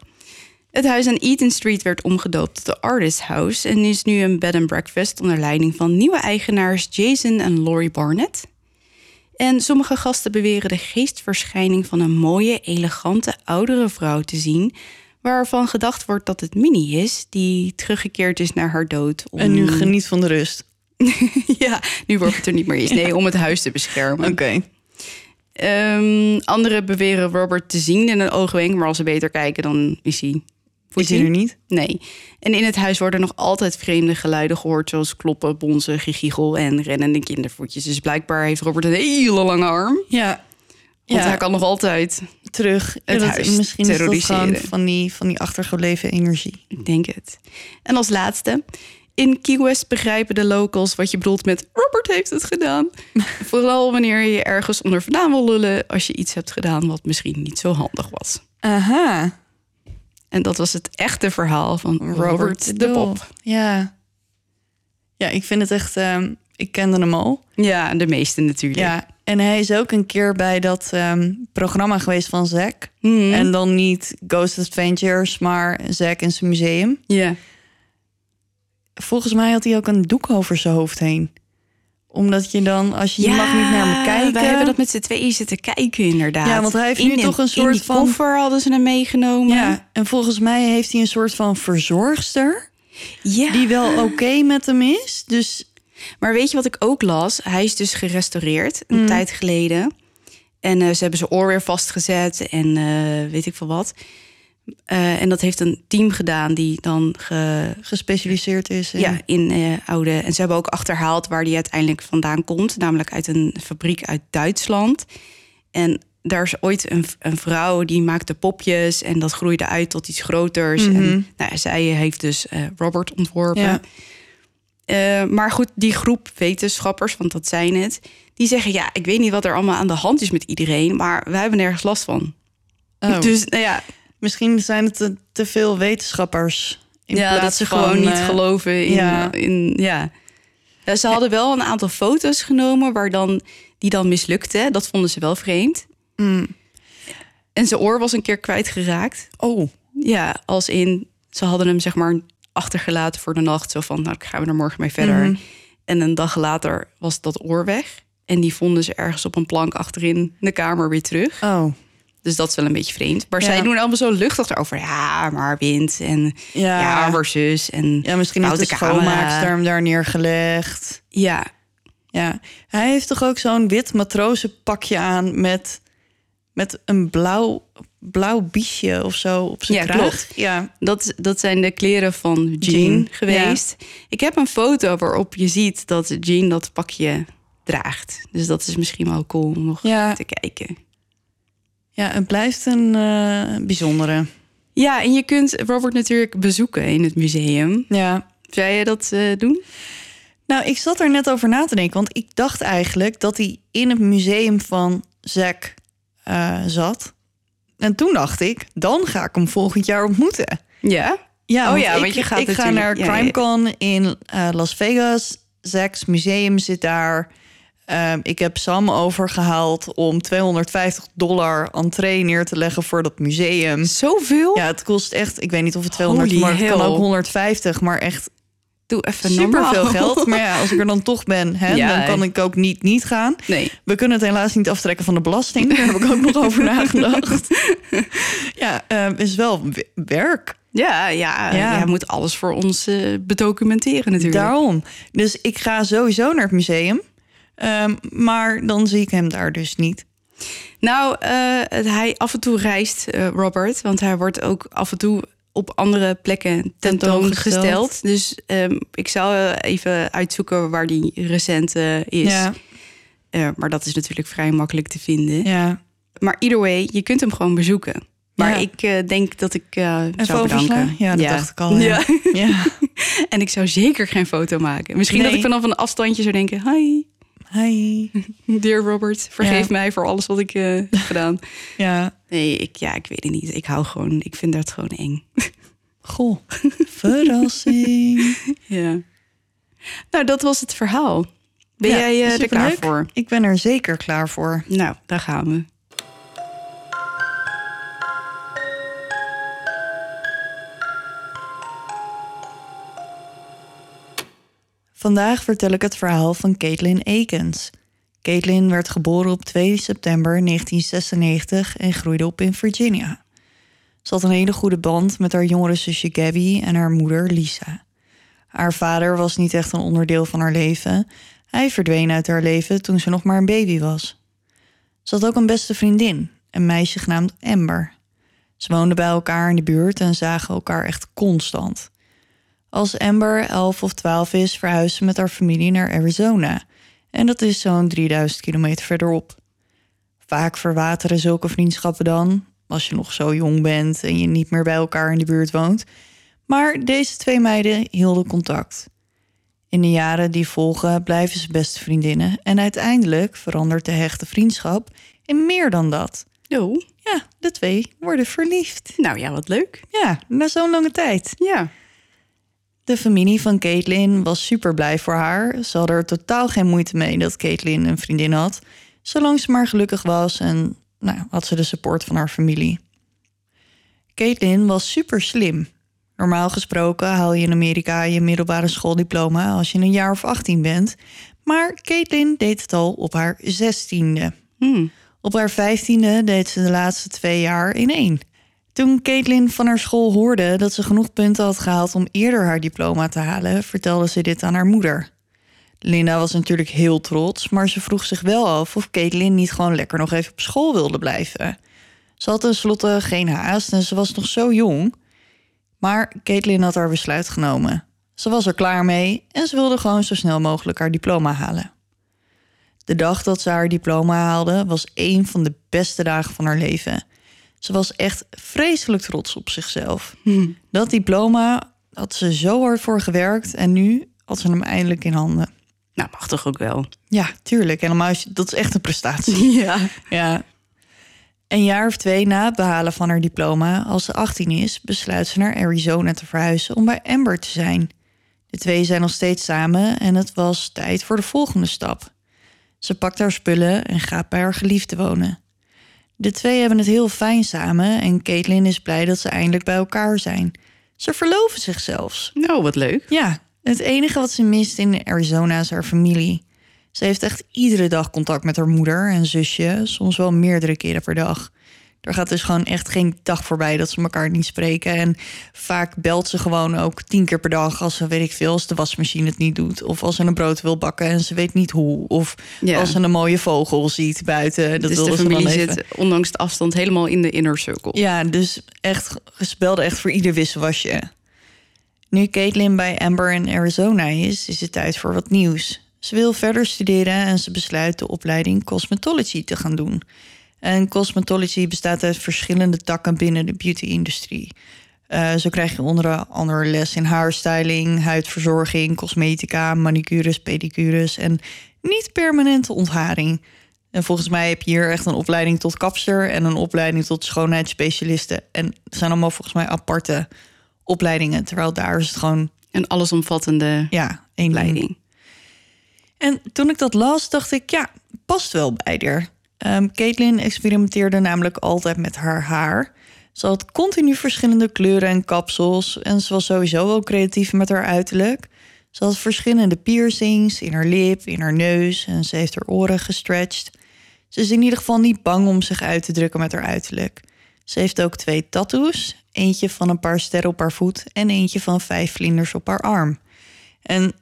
Het huis aan Eaton Street werd omgedoopt tot de Artist House en is nu een bed and breakfast onder leiding van nieuwe eigenaars Jason en Laurie Barnett. En sommige gasten beweren de geestverschijning van een mooie, elegante oudere vrouw te zien, waarvan gedacht wordt dat het Minnie is, die teruggekeerd is naar haar dood. Om... En nu geniet van de rust. <laughs> ja, nu wordt het er niet meer is. Nee, <laughs> om het huis te beschermen. Oké. Um, anderen beweren Robert te zien in een oogwenk, maar als ze beter kijken, dan is hij. Is hij er niet? Nee. En in het huis worden nog altijd vreemde geluiden gehoord, zoals kloppen, bonzen, gegiegel en rennende kindervoetjes. Dus blijkbaar heeft Robert een hele lange arm. Ja. Want ja. hij kan nog altijd. terug. Het Ja, huis misschien is dat terroriseren. van die, van die achtergebleven energie. Ik denk het. En als laatste. In Key West begrijpen de locals wat je bedoelt met Robert heeft het gedaan. <laughs> Vooral wanneer je ergens onder vandaan wil lullen als je iets hebt gedaan wat misschien niet zo handig was. Aha. En dat was het echte verhaal van Robert, de Pop. Ja. Ja, ik vind het echt... ehm, ik kende hem al. Ja, de meeste natuurlijk. Ja. En hij is ook een keer bij dat ehm, programma geweest van Zack. Mhm. En dan niet Ghost Adventures, maar Zack in zijn museum. ja. Volgens mij had hij ook een doek over zijn hoofd heen. Omdat je dan, als je, je mag niet naar me kijken. Wij hebben dat met z'n tweeën zitten kijken, inderdaad. Ja, want hij heeft In nu een- toch een In soort die van- koffer hadden ze hem meegenomen. Ja, en volgens mij heeft hij een soort van verzorgster. ja. Die wel oké met hem is. Dus Maar weet je wat ik ook las? Hij is dus gerestaureerd een Mm. tijd geleden. En eh, ze hebben zijn oor weer vastgezet en eh, weet ik veel wat. Eh, en dat heeft een team gedaan die dan ge, gespecialiseerd is. In, ja, in eh, oude. En ze hebben ook achterhaald waar die uiteindelijk vandaan komt, namelijk uit een fabriek uit Duitsland. En daar is ooit een, een vrouw die maakte popjes en dat groeide uit tot iets groters. En nou, ja, zij heeft dus eh, Robert ontworpen. Ja. Maar goed, die groep wetenschappers, want dat zijn het, die zeggen: ja, ik weet niet wat er allemaal aan de hand is met iedereen, maar wij hebben nergens last van. Oh. <laughs> Dus nou ja, Misschien zijn het te, te veel wetenschappers. In ja, dat ze van, gewoon niet eh, geloven in. ja. in ja. Ja, ze hadden wel een aantal foto's genomen waar dan, die dan mislukten. Dat vonden ze wel vreemd. Mm. En zijn oor was een keer kwijtgeraakt. Oh, Ja, als in ze hadden hem zeg maar achtergelaten voor de nacht. Zo van, nou, gaan we er morgen mee verder. Mhm. En een dag later was dat oor weg. En die vonden ze ergens op een plank achterin de kamer weer terug. oh. Dus dat is wel een beetje vreemd. Maar Ja. zij doen allemaal zo luchtig erover. Ja, maar wind en Ja. ja, maar zus. En Ja, misschien heeft de camera. schoonmaakster hem daar neergelegd. Ja, Ja, hij heeft toch ook zo'n wit matrozenpakje aan met, met een blauw, blauw biesje of zo op zijn Ja, kraag. klopt. Ja, dat, dat zijn de kleren van Jean, Jean, geweest. Ik heb een foto waarop je ziet dat Jean dat pakje draagt. Dus dat is misschien wel cool om nog Ja. te kijken. Ja, het blijft een eh, bijzondere. Ja, en je kunt Robert natuurlijk bezoeken in het museum. Ja. Zou je dat eh, doen? Nou, ik zat er net over na te denken, want ik dacht eigenlijk dat hij in het museum van Zack eh, zat. En toen dacht ik, dan ga ik hem volgend jaar ontmoeten. Ja. Ja, Oh ja, ik, want je gaat ik ga naar ja, ja. CrimeCon in Las Vegas. Zack's museum zit daar. Ehm, ik heb Sam overgehaald om 250 dollar entree neer te leggen voor dat museum. Zoveel? Ja, het kost echt, ik weet niet of het 200 Holy maar het kan ook 150, maar echt Doe even super veel geld. Maar ja, als ik er dan toch ben, hè, Ja. dan kan ik ook niet niet gaan. Nee. We kunnen het helaas niet aftrekken van de belasting. Daar heb ik ook nog over nagedacht. <laughs> Ja, eh, is wel werk. Ja, ja, Ja. Jij moet alles voor ons eh, bedocumenteren natuurlijk. Daarom. Dus ik ga sowieso naar het museum. Ehm, maar dan zie ik hem daar dus niet. Nou, het- hij af en toe reist, eh, Robert. Want hij wordt ook af en toe op andere plekken tentoongesteld. Dus ehm, ik zou eh, even uitzoeken waar die recent eh, is. Ja, maar dat is natuurlijk vrij makkelijk te vinden. ja. Maar either way, je kunt hem gewoon bezoeken. Maar Ja. ik denk dat ik zou bedanken. Ja, dat dacht ik al. Ja. <laughs> En ik zou zeker geen foto maken. Misschien dat ik vanaf een afstandje zou denken... Hi, Hi. <laughs> dear Robert, vergeef Ja. mij voor alles wat ik eh, heb <laughs> gedaan. Ja. Nee, ik, ja, ik weet het niet. Ik hou gewoon... Ik vind dat gewoon eng. <laughs> Goh. Verrassing. Ja. Nou, dat was het verhaal. Ben Ja, jij eh, er klaar voor? Ik ben er zeker klaar voor. Nou, daar gaan we. Vandaag vertel ik het verhaal van Caitlin Akens. Caitlin werd geboren op 2 september 1996 en groeide op in Virginia. Ze had een hele goede band met haar jongere zusje Gabby en haar moeder Lisa. Haar vader was niet echt een onderdeel van haar leven. Hij verdween uit haar leven toen ze nog maar een baby was. Ze had ook een beste vriendin, een meisje genaamd Amber. Ze woonden bij elkaar in de buurt en zagen elkaar echt constant. Als Amber 11 of 12 is, verhuisde ze met haar familie naar Arizona. En dat is zo'n 3000 kilometer verderop. Vaak verwateren zulke vriendschappen dan, als je nog zo jong bent en je niet meer bij elkaar in de buurt woont. Maar deze twee meiden hielden contact. In de jaren die volgen blijven ze beste vriendinnen en uiteindelijk verandert de hechte vriendschap in meer dan dat. Oh, Ja, de twee worden verliefd. nou ja, wat leuk. Ja, na zo'n lange tijd. Ja. De familie van Caitlin was super blij voor haar. Ze hadden er totaal geen moeite mee dat Caitlin een vriendin had. Zolang ze maar gelukkig was en nou, had ze de support van haar familie. Caitlin was super slim. Normaal gesproken haal je in Amerika je middelbare schooldiploma als je een jaar of 18 bent. Maar Caitlin deed het al op haar 16e. Hm. Op haar vijftiende deed ze de laatste twee jaar in één. Toen Caitlin van haar school hoorde dat ze genoeg punten had gehaald om eerder haar diploma te halen, vertelde ze dit aan haar moeder. Linda was natuurlijk heel trots, maar ze vroeg zich wel af of Caitlin niet gewoon lekker nog even op school wilde blijven. Ze had tenslotte geen haast en ze was nog zo jong. Maar Caitlin had haar besluit genomen. Ze was er klaar mee en ze wilde gewoon zo snel mogelijk haar diploma halen. De dag dat ze haar diploma haalde was een van de beste dagen van haar leven. Ze was echt vreselijk trots op zichzelf. Hm. Dat diploma had ze zo hard voor gewerkt en nu had ze hem eindelijk in handen. Nou, mag toch ook wel. Ja, tuurlijk. Je- dat is echt een prestatie. <laughs> Ja. Ja. Een jaar of twee na het behalen van haar diploma, als ze 18 is, besluit ze naar Arizona te verhuizen om bij Amber te zijn. De twee zijn nog steeds samen en het was tijd voor de volgende stap. Ze pakt haar spullen en gaat bij haar geliefde wonen. De twee hebben het heel fijn samen en Caitlin is blij dat ze eindelijk bij elkaar zijn. Ze verloven zich zelfs. Nou, wat leuk. Ja, het enige wat ze mist in Arizona is haar familie. Ze heeft echt iedere dag contact met haar moeder en zusje, soms wel meerdere keren per dag. Er gaat dus gewoon echt geen dag voorbij dat ze elkaar niet spreken. En vaak belt ze gewoon ook tien keer per dag als ze, weet ik veel, als de wasmachine het niet doet. Of als ze een brood wil bakken en ze weet niet hoe. Of Ja. als ze een mooie vogel ziet buiten. Dat dus de ze familie zit ondanks de afstand helemaal in de inner circle. Ja, dus echt gespeld echt voor ieder wisselwasje. Nu Caitlin bij Amber in Arizona is, is het tijd voor wat nieuws. Ze wil verder studeren en ze besluit de opleiding cosmetology te gaan doen. En cosmetology bestaat uit verschillende takken binnen de beauty-industrie. Uh, zo krijg je onder andere les in haarstyling, huidverzorging, cosmetica, manicures, pedicures en niet permanente ontharing. En volgens mij heb je hier echt een opleiding tot kapster en een opleiding tot schoonheidsspecialisten. En het zijn allemaal volgens mij aparte opleidingen. Terwijl daar is het gewoon. Een allesomvattende ja, één leiding. En toen ik dat las, dacht ik, ja, past wel bij haar. Um, Caitlin experimenteerde namelijk altijd met haar haar. Ze had continu verschillende kleuren en kapsels en ze was sowieso wel creatief met haar uiterlijk. Ze had verschillende piercings in haar lip, in haar neus en ze heeft haar oren gestretched. Ze is in ieder geval niet bang om zich uit te drukken met haar uiterlijk. Ze heeft ook twee tattoos, eentje van een paar sterren op haar voet en eentje van vijf vlinders op haar arm. En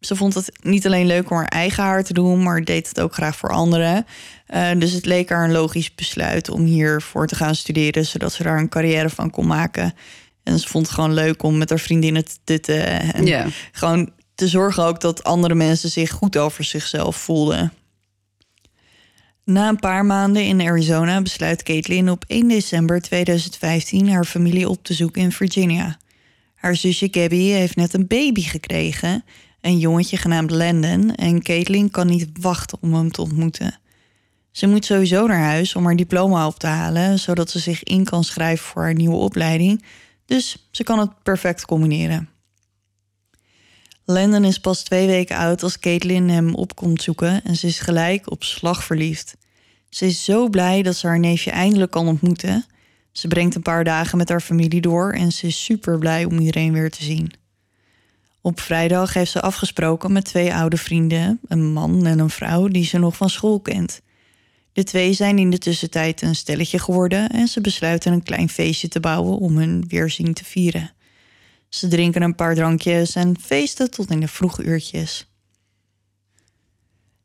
ze vond het niet alleen leuk om haar eigen haar te doen, maar deed het ook graag voor anderen. Uh, dus het leek haar een logisch besluit om hiervoor te gaan studeren, zodat ze daar een carrière van kon maken. En ze vond het gewoon leuk om met haar vriendinnen te tutten. En gewoon te zorgen ook dat andere mensen zich goed over zichzelf voelden. Na een paar maanden in Arizona besluit Caitlin op 1 december 2015 haar familie op te zoeken in Virginia. Haar zusje Gabby heeft net een baby gekregen een jongetje genaamd Landon en Caitlin kan niet wachten om hem te ontmoeten. Ze moet sowieso naar huis om haar diploma op te halen, zodat ze zich in kan schrijven voor haar nieuwe opleiding, dus ze kan het perfect combineren. Landon is pas twee weken oud als Caitlin hem op komt zoeken en ze is gelijk op slag verliefd. Ze is zo blij dat ze haar neefje eindelijk kan ontmoeten. Ze brengt een paar dagen met haar familie door en ze is super blij om iedereen weer te zien. Op vrijdag heeft ze afgesproken met twee oude vrienden, een man en een vrouw die ze nog van school kent. De twee zijn in de tussentijd een stelletje geworden en ze besluiten een klein feestje te bouwen om hun weerzien te vieren. Ze drinken een paar drankjes en feesten tot in de vroege uurtjes.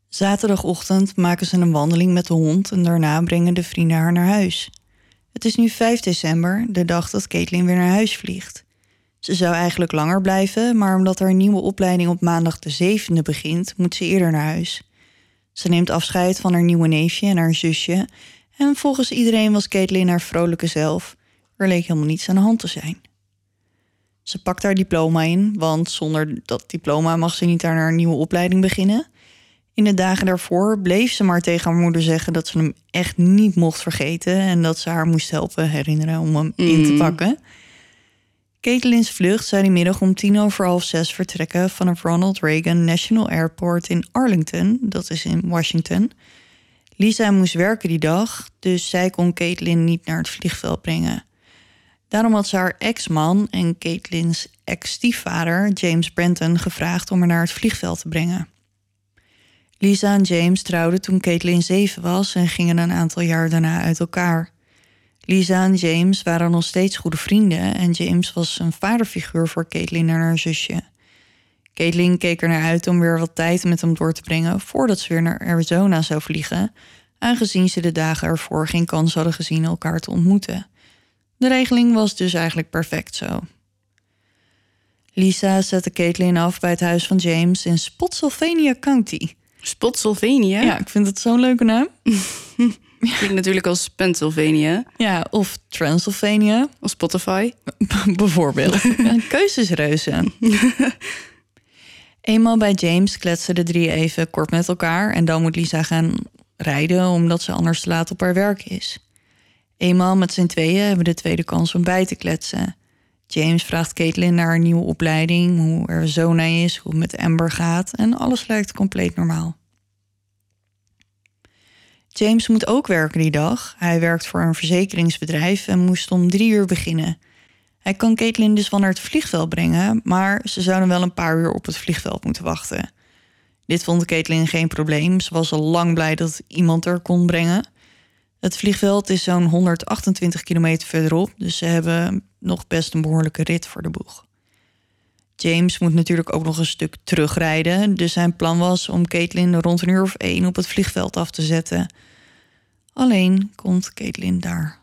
Zaterdagochtend maken ze een wandeling met de hond en daarna brengen de vrienden haar naar huis. Het is nu 5 december, de dag dat Caitlin weer naar huis vliegt. Ze zou eigenlijk langer blijven, maar omdat haar nieuwe opleiding op maandag de 7e begint, moet ze eerder naar huis. Ze neemt afscheid van haar nieuwe neefje en haar zusje. En volgens iedereen was Caitlin haar vrolijke zelf. Er leek helemaal niets aan de hand te zijn. Ze pakt haar diploma in, want zonder dat diploma mag ze niet aan haar nieuwe opleiding beginnen. In de dagen daarvoor bleef ze maar tegen haar moeder zeggen dat ze hem echt niet mocht vergeten en dat ze haar moest helpen herinneren om hem in te mm. pakken. Caitlin's vlucht zou die middag om tien over half zes vertrekken vanaf Ronald Reagan National Airport in Arlington, dat is in Washington. Lisa moest werken die dag, dus zij kon Caitlin niet naar het vliegveld brengen. Daarom had ze haar ex-man en Caitlin's ex-stiefvader, James Brenton, gevraagd om haar naar het vliegveld te brengen. Lisa en James trouwden toen Caitlin zeven was en gingen een aantal jaar daarna uit elkaar. Lisa en James waren nog steeds goede vrienden en James was een vaderfiguur voor Caitlin en haar zusje. Caitlin keek er naar uit om weer wat tijd met hem door te brengen voordat ze weer naar Arizona zou vliegen, aangezien ze de dagen ervoor geen kans hadden gezien elkaar te ontmoeten. De regeling was dus eigenlijk perfect zo. Lisa zette Caitlin af bij het huis van James in Spotsylvania County. Spotsylvania? Ja, ik vind het zo'n leuke naam. <laughs> Klinkt natuurlijk als Pennsylvania. Ja, of Transylvania. Of Spotify. <laughs> Bijvoorbeeld. <laughs> Keuzesreuze. <laughs> Eenmaal bij James kletsen de drie even kort met elkaar... en dan moet Lisa gaan rijden omdat ze anders te laat op haar werk is. Eenmaal met z'n tweeën hebben de tweede kans om bij te kletsen. James vraagt Caitlin naar haar nieuwe opleiding, hoe er Zona is, hoe het met Amber gaat... en alles lijkt compleet normaal. James moet ook werken die dag. Hij werkt voor een verzekeringsbedrijf en moest om drie uur beginnen. Hij kan Caitlin dus wel naar het vliegveld brengen, maar ze zouden wel een paar uur op het vliegveld moeten wachten. Dit vond Caitlin geen probleem. Ze was al lang blij dat iemand er kon brengen. Het vliegveld is zo'n 128 kilometer verderop, dus ze hebben nog best een behoorlijke rit voor de boeg. James moet natuurlijk ook nog een stuk terugrijden, dus zijn plan was om Caitlin rond een uur of één op het vliegveld af te zetten. Alleen komt Caitlin daar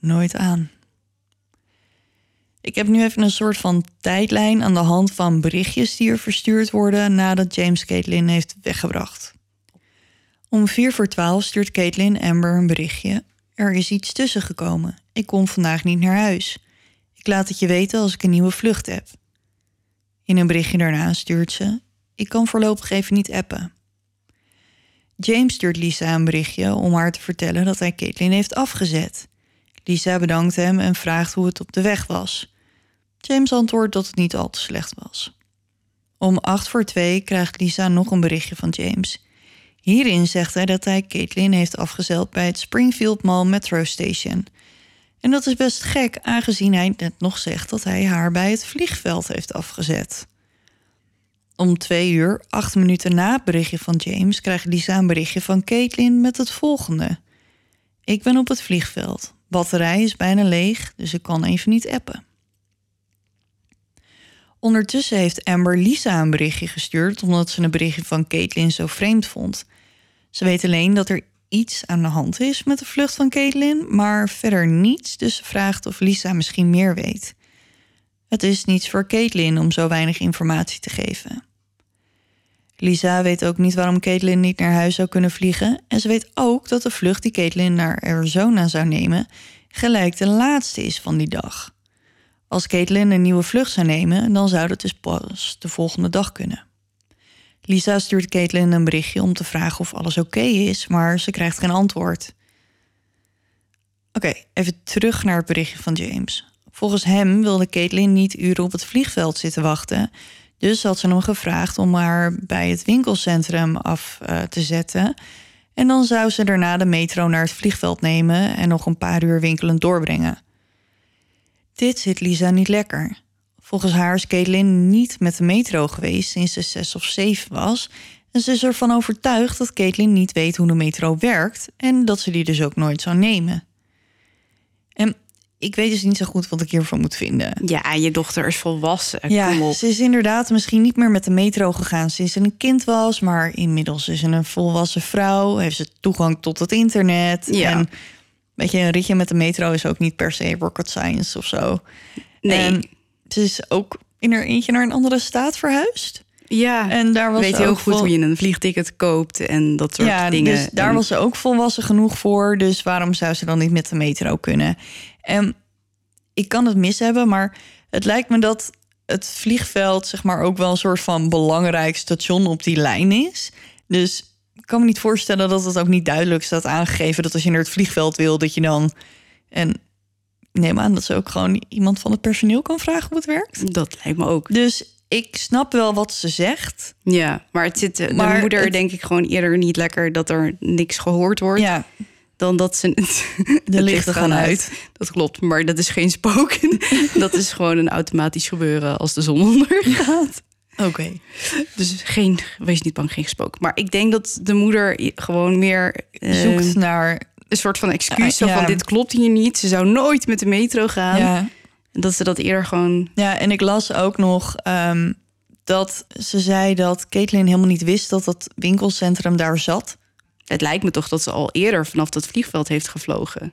nooit aan. Ik heb nu even een soort van tijdlijn aan de hand van berichtjes die er verstuurd worden nadat James Caitlin heeft weggebracht. Om vier voor twaalf stuurt Caitlin Amber een berichtje. Er is iets tussen gekomen. Ik kom vandaag niet naar huis. Ik laat het je weten als ik een nieuwe vlucht heb. In een berichtje daarna stuurt ze: Ik kan voorlopig even niet appen. James stuurt Lisa een berichtje om haar te vertellen dat hij Caitlin heeft afgezet. Lisa bedankt hem en vraagt hoe het op de weg was. James antwoordt dat het niet al te slecht was. Om acht voor twee krijgt Lisa nog een berichtje van James. Hierin zegt hij dat hij Caitlin heeft afgezeld bij het Springfield Mall Metro Station. En dat is best gek, aangezien hij net nog zegt dat hij haar bij het vliegveld heeft afgezet. Om twee uur, acht minuten na het berichtje van James, krijgt Lisa een berichtje van Caitlin met het volgende. Ik ben op het vliegveld. Batterij is bijna leeg, dus ik kan even niet appen. Ondertussen heeft Amber Lisa een berichtje gestuurd omdat ze een berichtje van Caitlin zo vreemd vond. Ze weet alleen dat er iets aan de hand is met de vlucht van Caitlin, maar verder niets, dus ze vraagt of Lisa misschien meer weet. Het is niets voor Caitlin om zo weinig informatie te geven. Lisa weet ook niet waarom Caitlin niet naar huis zou kunnen vliegen. En ze weet ook dat de vlucht die Caitlin naar Arizona zou nemen gelijk de laatste is van die dag. Als Caitlin een nieuwe vlucht zou nemen, dan zou dat dus pas de volgende dag kunnen. Lisa stuurt Caitlin een berichtje om te vragen of alles oké is, maar ze krijgt geen antwoord. Oké, even terug naar het berichtje van James. Volgens hem wilde Caitlin niet uren op het vliegveld zitten wachten. Dus had ze hem gevraagd om haar bij het winkelcentrum af uh, te zetten. En dan zou ze daarna de metro naar het vliegveld nemen en nog een paar uur winkelend doorbrengen. Dit zit Lisa niet lekker. Volgens haar is Caitlin niet met de metro geweest sinds ze zes of zeven was. En ze is ervan overtuigd dat Caitlin niet weet hoe de metro werkt en dat ze die dus ook nooit zou nemen. En ik weet dus niet zo goed wat ik hiervan moet vinden. Ja, je dochter is volwassen. Ja, Kom op. ze is inderdaad misschien niet meer met de metro gegaan sinds ze een kind was, maar inmiddels is ze een volwassen vrouw, heeft ze toegang tot het internet. Ja. En weet je, een ritje met de metro is ook niet per se rocket science of zo. Nee. En ze is ook in haar eentje naar een andere staat verhuisd. ja, En daar was weet ze heel goed vol- hoe je een vliegticket koopt en dat soort ja, dingen. Dus daar En- was ze ook volwassen genoeg voor. Dus waarom zou ze dan niet met de metro kunnen? En ik kan het mis hebben, maar het lijkt me dat het vliegveld zeg maar ook wel een soort van belangrijk station op die lijn is. Dus ik kan me niet voorstellen dat het ook niet duidelijk staat aangegeven dat als je naar het vliegveld wil, dat je dan en neem aan dat ze ook gewoon iemand van het personeel kan vragen hoe het werkt. Dat lijkt me ook. Dus ik snap wel wat ze zegt. Ja, maar het zit de Maar moeder het- denk ik gewoon eerder niet lekker dat er niks gehoord wordt Ja, dan dat ze <laughs> de lichten gaan uit. Dat klopt, maar dat is geen spoken. <laughs> dat is gewoon een automatisch gebeuren als de zon <laughs> ondergaat. Oké. Dus geen, wees niet bang, geen gesproken. Maar ik denk dat de moeder gewoon meer eh, Zoekt naar een soort van excuus. ja. van dit klopt hier niet. Ze zou nooit met de metro gaan. ja, dat ze dat eerder gewoon. Ja, en ik las ook nog ehm, dat ze zei dat Caitlin helemaal niet wist dat dat winkelcentrum daar zat. Het lijkt me toch dat ze al eerder vanaf dat vliegveld heeft gevlogen.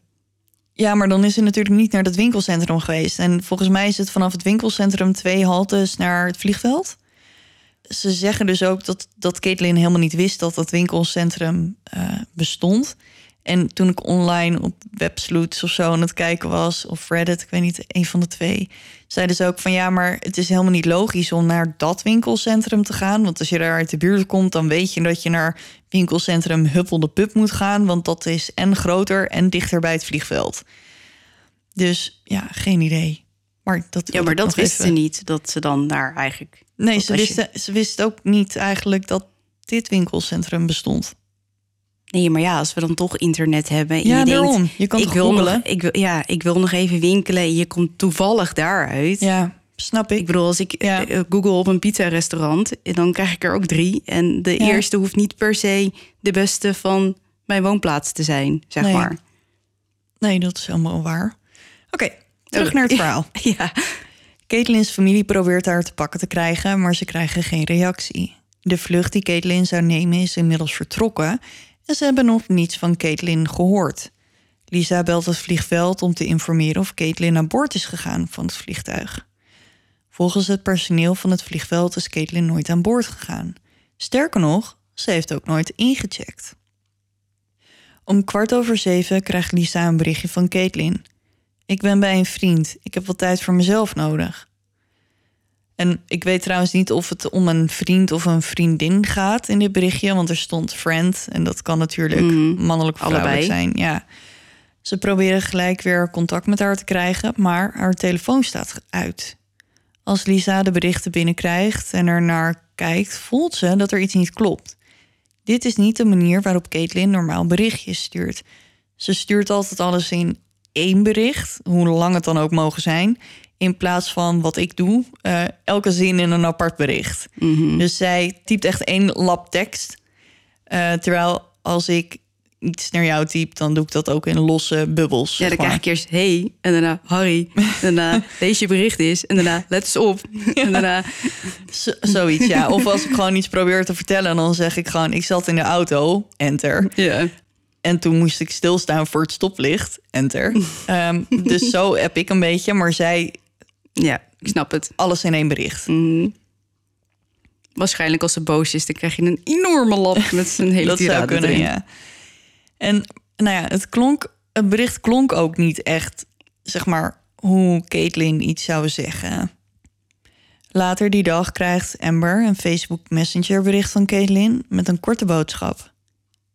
Ja, maar dan is ze natuurlijk niet naar dat winkelcentrum geweest. En volgens mij is het vanaf het winkelcentrum twee haltes naar het vliegveld. Ze zeggen dus ook dat, dat Caitlin helemaal niet wist dat dat winkelcentrum eh, bestond. En toen ik online op Websleuths of zo aan het kijken was, of Reddit, ik weet niet, een van de twee, zeiden ze ook van ja, maar het is helemaal niet logisch om naar dat winkelcentrum te gaan. Want als je daar uit de buurt komt, dan weet je dat je naar winkelcentrum Huppel de Pub moet gaan. Want dat is en groter en dichter bij het vliegveld. Dus ja, geen idee. Maar dat Ja, maar dat nog wist even- ze niet. Dat ze dan daar eigenlijk. Nee, ze als je- wist, ze wist ook niet eigenlijk dat dit winkelcentrum bestond. Nee, maar ja, als we dan toch internet hebben. En Ja, je denkt, daarom. Je kan ik wil nog, ik wil, Ja, ik wil nog even winkelen. En je komt toevallig daaruit. Ja, snap ik. Ik bedoel, als ik Ja. eh, google op een pizza-restaurant, dan krijg ik er ook drie. En de Ja. eerste hoeft niet per se de beste van mijn woonplaats te zijn, zeg Nee. maar. Nee, dat is helemaal waar. Oké, terug Oké. naar het verhaal. <laughs> Ja, Caitlin's familie probeert haar te pakken te krijgen, maar ze krijgen geen reactie. De vlucht die Caitlin zou nemen is inmiddels vertrokken en ze hebben nog niets van Caitlin gehoord. Lisa belt het vliegveld om te informeren of Caitlin aan boord is gegaan van het vliegtuig. Volgens het personeel van het vliegveld is Caitlin nooit aan boord gegaan. Sterker nog, ze heeft ook nooit ingecheckt. Om kwart over zeven krijgt Lisa een berichtje van Caitlin. Ik ben bij een vriend. Ik heb wat tijd voor mezelf nodig. En ik weet trouwens niet of het om een vriend of een vriendin gaat in dit berichtje, want er stond friend en dat kan natuurlijk Mhm. mannelijk of vrouwelijk zijn. Ja. Ze proberen gelijk weer contact met haar te krijgen, maar haar telefoon staat uit. Als Lisa de berichten binnenkrijgt en er naar kijkt, voelt ze dat er iets niet klopt. Dit is niet de manier waarop Caitlin normaal berichtjes stuurt. Ze stuurt altijd alles in één bericht, hoe lang het dan ook mogen zijn, in plaats van wat ik doe, eh, elke zin in een apart bericht. Mhm. Dus zij typt echt één lap tekst. Eh, terwijl als ik iets naar jou typ, dan doe ik dat ook in losse bubbels. Ja, dan krijg ik eerst hey en daarna Harry. En daarna <laughs> deze bericht is en daarna let eens op. En daarna <laughs> Z- zoiets, ja. Of als ik gewoon iets probeer te vertellen, dan zeg ik gewoon: ik zat in de auto, enter. ja. En toen moest ik stilstaan voor het stoplicht, enter. <laughs> Ehm, dus zo heb ik een beetje, maar zij ja, ik snap het. alles in één bericht. Mhm. Waarschijnlijk als ze boos is, dan krijg je een enorme lap <laughs> met zijn hele dat zou kunnen, erin. ja. En nou ja, het klonk, het bericht klonk ook niet echt, zeg maar, hoe Caitlin iets zou zeggen. Later die dag krijgt Amber een Facebook Messenger bericht van Caitlin met een korte boodschap.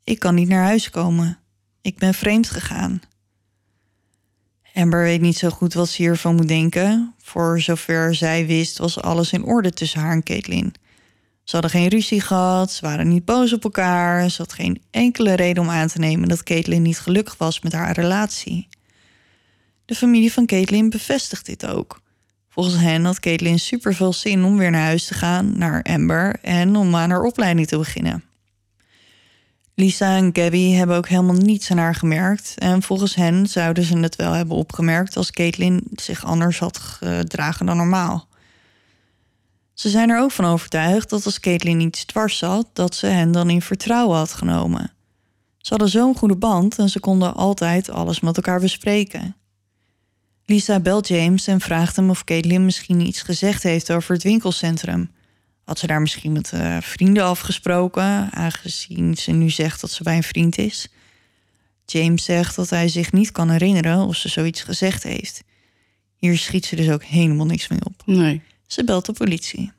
Ik kan niet naar huis komen. Ik ben vreemd gegaan. Amber weet niet zo goed wat ze hiervan moet denken. Voor zover zij wist was alles in orde tussen haar en Caitlin. Ze hadden geen ruzie gehad, ze waren niet boos op elkaar. Ze had geen enkele reden om aan te nemen dat Caitlin niet gelukkig was met haar relatie. De familie van Caitlin bevestigt dit ook. Volgens hen had Caitlin super veel zin om weer naar huis te gaan, naar Amber en om aan haar opleiding te beginnen. Lisa en Gabby hebben ook helemaal niets aan haar gemerkt. En volgens hen zouden ze het wel hebben opgemerkt als Caitlin zich anders had gedragen dan normaal. Ze zijn er ook van overtuigd dat als Caitlin iets dwars zat, dat ze hen dan in vertrouwen had genomen. Ze hadden zo'n goede band en ze konden altijd alles met elkaar bespreken. Lisa belt James en vraagt hem of Caitlin misschien iets gezegd heeft over het winkelcentrum. Had ze daar misschien met eh, vrienden afgesproken, aangezien ze nu zegt dat ze bij een vriend is? James zegt dat hij zich niet kan herinneren of ze zoiets gezegd heeft. Hier schiet ze dus ook helemaal niks mee op. Nee. Ze belt de politie.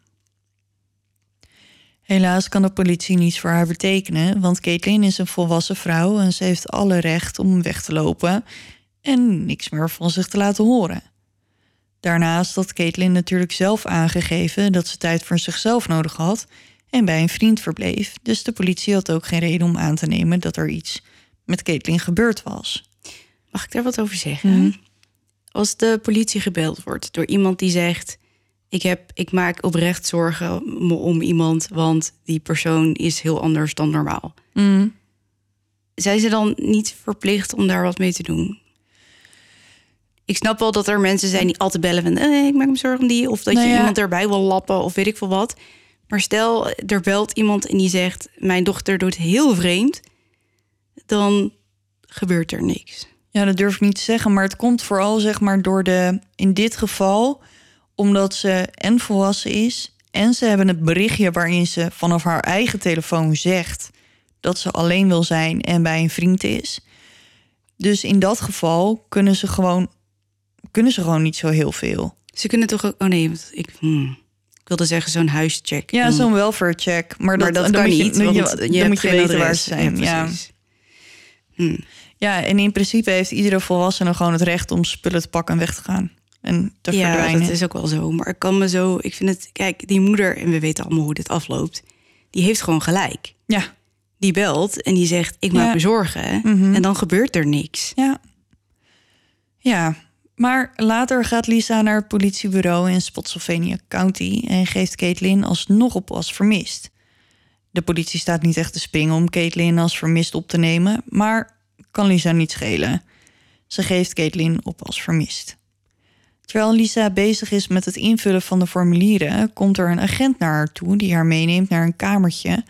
Helaas kan de politie niets voor haar betekenen, want Caitlin is een volwassen vrouw en ze heeft alle recht om weg te lopen en niks meer van zich te laten horen. Daarnaast had Caitlin natuurlijk zelf aangegeven dat ze tijd voor zichzelf nodig had en bij een vriend verbleef, dus de politie had ook geen reden om aan te nemen dat er iets met Caitlin gebeurd was. Mag ik daar wat over zeggen? Als de politie gebeld wordt door iemand die zegt: ik, heb, ik maak oprecht zorgen om, om iemand, want die persoon is heel anders dan normaal. Zijn ze dan niet verplicht om daar wat mee te doen? Ik snap wel dat er mensen zijn die altijd bellen van... Eh, ik maak me zorgen om die. Of dat Nou je ja. iemand erbij wil lappen of weet ik veel wat. Maar stel, er belt iemand en die zegt... mijn dochter doet heel vreemd. Dan gebeurt er niks. Ja, dat durf ik niet te zeggen, maar het komt vooral zeg maar door de in dit geval omdat ze en volwassen is en ze hebben het berichtje waarin ze vanaf haar eigen telefoon zegt dat ze alleen wil zijn en bij een vriend is. Dus in dat geval kunnen ze gewoon kunnen ze gewoon niet zo heel veel. Ze kunnen toch ook... Oh nee, want ik, hmm, ik wilde zeggen zo'n huischeck. Ja, Dan- zo'n welfare check, maar, maar dat, dan kan niet, dan je- want dan je hebt moet je weten waar ze zijn. Ja, precies. ja, en in principe heeft iedere volwassene gewoon het recht om spullen te pakken en weg te gaan en te Ja, verdwijnen. dat is ook wel zo. Maar ik kan me zo... Ik vind het... Kijk, die moeder, en we weten allemaal hoe dit afloopt... die heeft gewoon gelijk. Ja, Die belt en die zegt, ik maak Ja. me zorgen. Mhm. En dan gebeurt er niks. Ja. Ja, maar later gaat Lisa naar het politiebureau in Spotsylvania County en geeft Caitlin alsnog op als vermist. De politie staat niet echt te springen om Caitlin als vermist op te nemen, maar kan Lisa niet schelen. Ze geeft Caitlin op als vermist. Terwijl Lisa bezig is met het invullen van de formulieren, komt er een agent naar haar toe die haar meeneemt naar een kamertje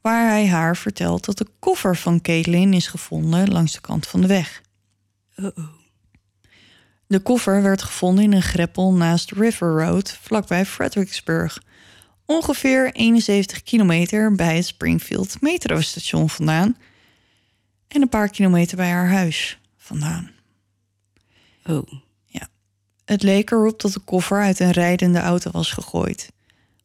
waar hij haar vertelt dat de koffer van Caitlin is gevonden langs de kant van de weg. Uh-oh. De koffer werd gevonden in een greppel naast River Road, vlakbij Fredericksburg. Ongeveer 71 kilometer bij het Springfield metrostation vandaan. En een paar kilometer bij haar huis vandaan. Oh. Het leek erop dat de koffer uit een rijdende auto was gegooid.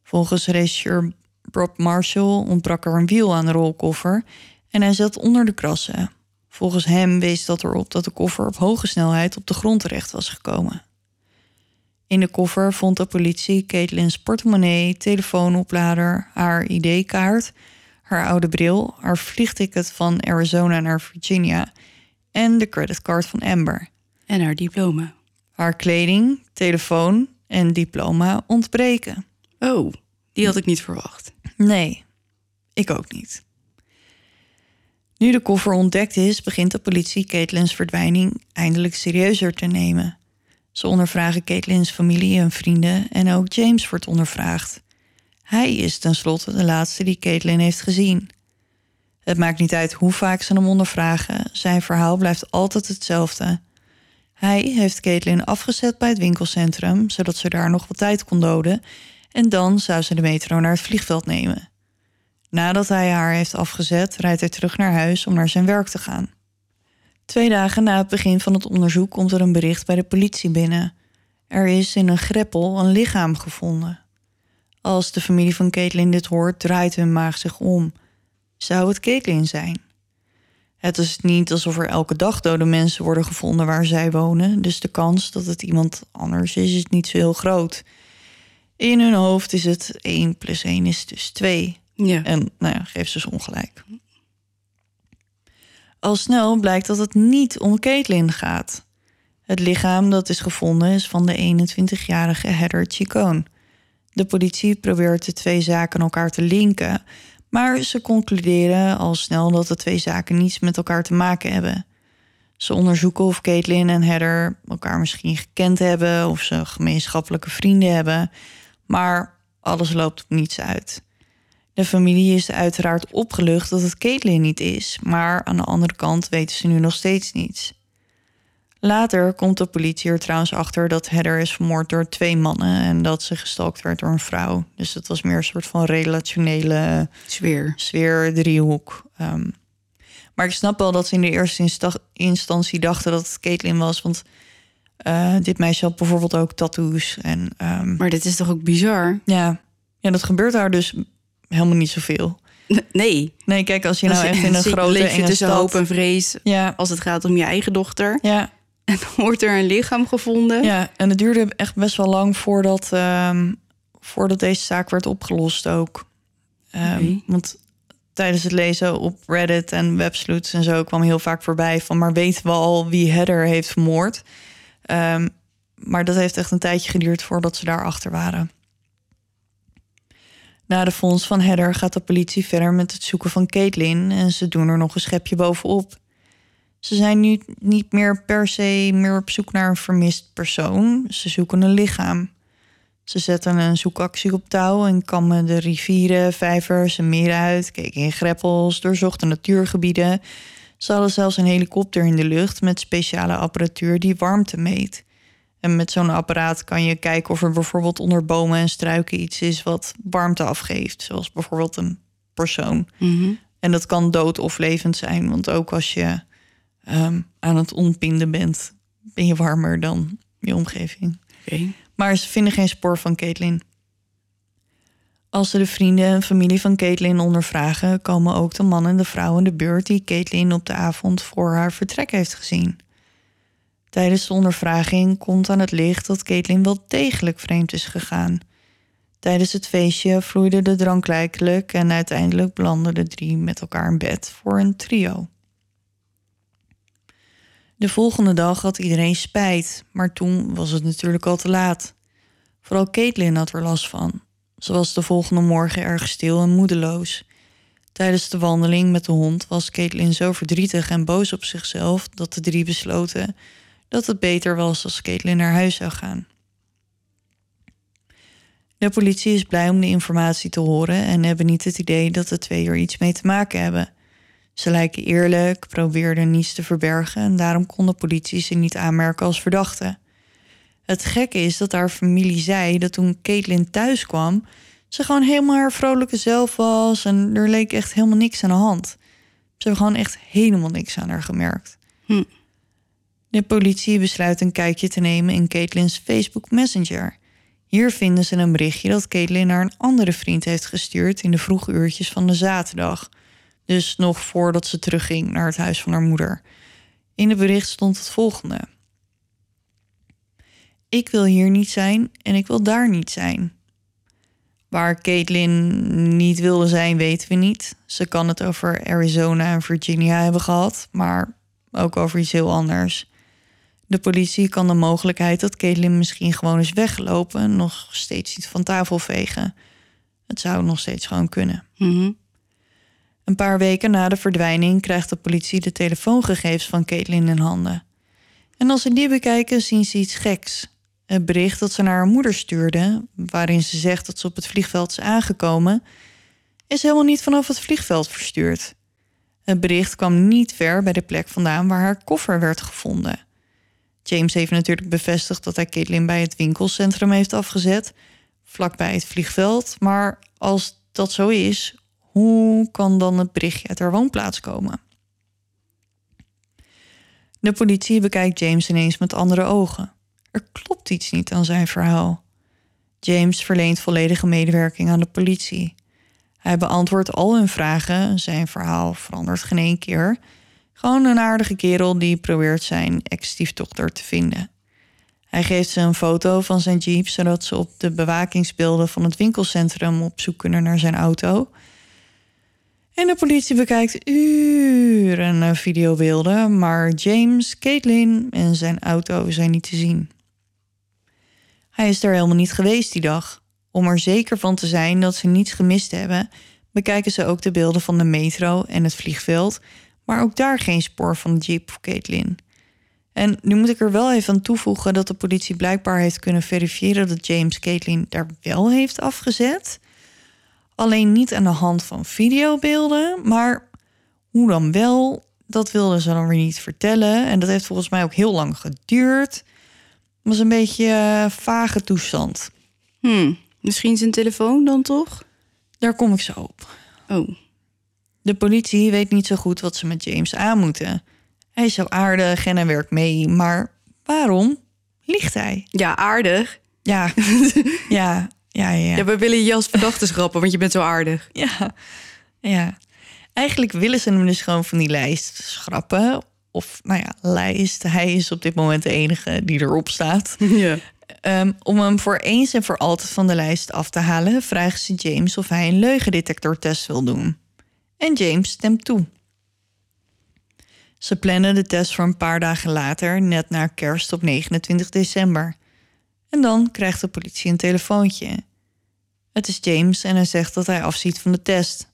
Volgens regisseur Bob Marshall ontbrak er een wiel aan de rolkoffer en hij zat onder de krassen. Volgens hem wees dat erop dat de koffer op hoge snelheid op de grond terecht was gekomen. In de koffer vond de politie Caitlin's portemonnee, telefoonoplader, haar ID-kaart, haar oude bril, haar vliegticket van Arizona naar Virginia en de creditcard van Amber. En haar diploma. Haar kleding, telefoon en diploma ontbreken. Oh, die had ik niet verwacht. Nee, ik ook niet. Nu de koffer ontdekt is, begint de politie Caitlin's verdwijning eindelijk serieuzer te nemen. Ze ondervragen Caitlin's familie en vrienden en ook James wordt ondervraagd. Hij is tenslotte de laatste die Caitlin heeft gezien. Het maakt niet uit hoe vaak ze hem ondervragen, zijn verhaal blijft altijd hetzelfde. Hij heeft Caitlin afgezet bij het winkelcentrum, zodat ze daar nog wat tijd kon doden, en dan zou ze de metro naar het vliegveld nemen. Nadat hij haar heeft afgezet, rijdt hij terug naar huis om naar zijn werk te gaan. Twee dagen na het begin van het onderzoek komt er een bericht bij de politie binnen. Er is in een greppel een lichaam gevonden. Als de familie van Caitlin dit hoort, draait hun maag zich om. Zou het Caitlin zijn? Het is niet alsof er elke dag dode mensen worden gevonden waar zij wonen, dus de kans dat het iemand anders is, is niet zo heel groot. In hun hoofd is het 1 plus 1 is dus 2. Ja. En nou ja, geeft ze dus ongelijk. Al snel blijkt dat het niet om Caitlin gaat. Het lichaam dat is gevonden is van de 21-jarige Heather Chicone. De politie probeert de twee zaken elkaar te linken, maar ze concluderen al snel dat de twee zaken niets met elkaar te maken hebben. Ze onderzoeken of Caitlin en Heather elkaar misschien gekend hebben of ze gemeenschappelijke vrienden hebben, maar alles loopt op niets uit. De familie is uiteraard opgelucht dat het Caitlin niet is, maar aan de andere kant weten ze nu nog steeds niets. Later komt de politie er trouwens achter dat Heather is vermoord door twee mannen en dat ze gestalkt werd door een vrouw. Dus het was meer een soort van relationele Sfeer. sfeer, driehoek. Ehm, maar ik snap wel dat ze in de eerste insta- instantie dachten dat het Caitlin was, want eh, dit meisje had bijvoorbeeld ook tattoos en ehm, Maar dit is toch ook bizar? ja, ja, dat gebeurt daar dus helemaal niet zoveel. Nee. Nee, kijk, als je nou echt <laughs> in een grote leef je tussen stad... hoop en vrees Ja, als het gaat om je eigen dochter. ja, <laughs> En dan wordt er een lichaam gevonden. ja, en het duurde echt best wel lang voordat, ehm, voordat deze zaak werd opgelost ook. Oké. Want tijdens het lezen op Reddit en websleuts en zo kwam heel vaak voorbij van... maar weten we al wie Heather heeft vermoord? Ehm, maar dat heeft echt een tijdje geduurd voordat ze daarachter waren. Na de fonds van Heather gaat de politie verder met het zoeken van Caitlin... en ze doen er nog een schepje bovenop. Ze zijn nu niet meer per se meer op zoek naar een vermist persoon. Ze zoeken een lichaam. Ze zetten een zoekactie op touw en kammen de rivieren, vijvers en meren uit, keken in greppels, doorzochten natuurgebieden. Ze hadden zelfs een helikopter in de lucht met speciale apparatuur die warmte meet. En met zo'n apparaat kan je kijken of er bijvoorbeeld onder bomen en struiken iets is wat warmte afgeeft, zoals bijvoorbeeld een persoon. Mhm. En dat kan dood of levend zijn, want ook als je ehm, aan het ontbinden bent, ben je warmer dan je omgeving. Maar ze vinden geen spoor van Caitlin. Als ze de vrienden en familie van Caitlin ondervragen, komen ook de man en de vrouw in de buurt die Caitlin op de avond voor haar vertrek heeft gezien. Tijdens de ondervraging komt aan het licht dat Caitlin wel degelijk vreemd is gegaan. Tijdens het feestje vloeide de drank lijkelijk en uiteindelijk belanden de drie met elkaar in bed voor een trio. De volgende dag had iedereen spijt, maar toen was het natuurlijk al te laat. Vooral Caitlin had er last van. Ze was de volgende morgen erg stil en moedeloos. Tijdens de wandeling met de hond was Caitlin zo verdrietig en boos op zichzelf dat de drie besloten dat het beter was als Caitlin naar huis zou gaan. De politie is blij om de informatie te horen en hebben niet het idee dat de twee er iets mee te maken hebben. Ze lijken eerlijk, probeerden niets te verbergen en daarom kon de politie ze niet aanmerken als verdachte. Het gekke is dat haar familie zei dat toen Caitlin thuis kwam, ze gewoon helemaal haar vrolijke zelf was en er leek echt helemaal niks aan de hand. Ze hebben gewoon echt helemaal niks aan haar gemerkt. Hm. De politie besluit een kijkje te nemen in Caitlin's Facebook Messenger. Hier vinden ze een berichtje dat Caitlin naar een andere vriend heeft gestuurd in de vroege uurtjes van de zaterdag. Dus nog voordat ze terugging naar het huis van haar moeder. In het bericht stond het volgende: Ik wil hier niet zijn en ik wil daar niet zijn. Waar Caitlin niet wilde zijn, weten we niet. Ze kan het over Arizona en Virginia hebben gehad, maar ook over iets heel anders. De politie kan de mogelijkheid dat Caitlin misschien gewoon is weggelopen nog steeds niet van tafel vegen. Het zou nog steeds gewoon kunnen. Mhm. Een paar weken na de verdwijning krijgt de politie de telefoongegevens van Caitlin in handen. En als ze die bekijken, zien ze iets geks. Het bericht dat ze naar haar moeder stuurde, waarin ze zegt dat ze op het vliegveld is aangekomen, is helemaal niet vanaf het vliegveld verstuurd. Het bericht kwam niet ver bij de plek vandaan waar haar koffer werd gevonden. James heeft natuurlijk bevestigd dat hij Caitlin bij het winkelcentrum heeft afgezet, vlakbij het vliegveld. Maar als dat zo is, hoe kan dan het berichtje uit haar woonplaats komen? De politie bekijkt James ineens met andere ogen. Er klopt iets niet aan zijn verhaal. James verleent volledige medewerking aan de politie. Hij beantwoordt al hun vragen, zijn verhaal verandert geen één keer. Gewoon een aardige kerel die probeert zijn ex-stiefdochter te vinden. Hij geeft ze een foto van zijn jeep, zodat ze op de bewakingsbeelden van het winkelcentrum op zoek kunnen naar zijn auto. En de politie bekijkt uren videobeelden, maar James, Caitlin en zijn auto zijn niet te zien. Hij is er helemaal niet geweest die dag. Om er zeker van te zijn dat ze niets gemist hebben, bekijken ze ook de beelden van de metro en het vliegveld, maar ook daar geen spoor van de jeep of Caitlin. En nu moet ik er wel even aan toevoegen dat de politie blijkbaar heeft kunnen verifiëren dat James Caitlin daar wel heeft afgezet. Alleen niet aan de hand van videobeelden, maar hoe dan wel, dat wilden ze dan weer niet vertellen. En dat heeft volgens mij ook heel lang geduurd. Het was een beetje uh, vage toestand. Hm. Misschien zijn telefoon dan toch? Daar kom ik zo op. Oh. De politie weet niet zo goed wat ze met James aan moeten. Hij is zo aardig en hij werkt mee, maar waarom liegt hij? Ja, aardig. <laughs> Ja, ja, ja, ja. Ja, we willen je als verdachte schrappen, want je bent zo aardig. Ja, ja. Eigenlijk willen ze hem dus gewoon van die lijst schrappen. Of, nou ja, lijst. Hij is op dit moment de enige die erop staat. Ja. Um, om hem voor eens en voor altijd van de lijst af te halen, vragen ze James of hij een leugendetectortest wil doen. En James stemt toe. Ze plannen de test voor een paar dagen later, net na kerst op 29 december. En dan krijgt de politie een telefoontje. Het is James en hij zegt dat hij afziet van de test.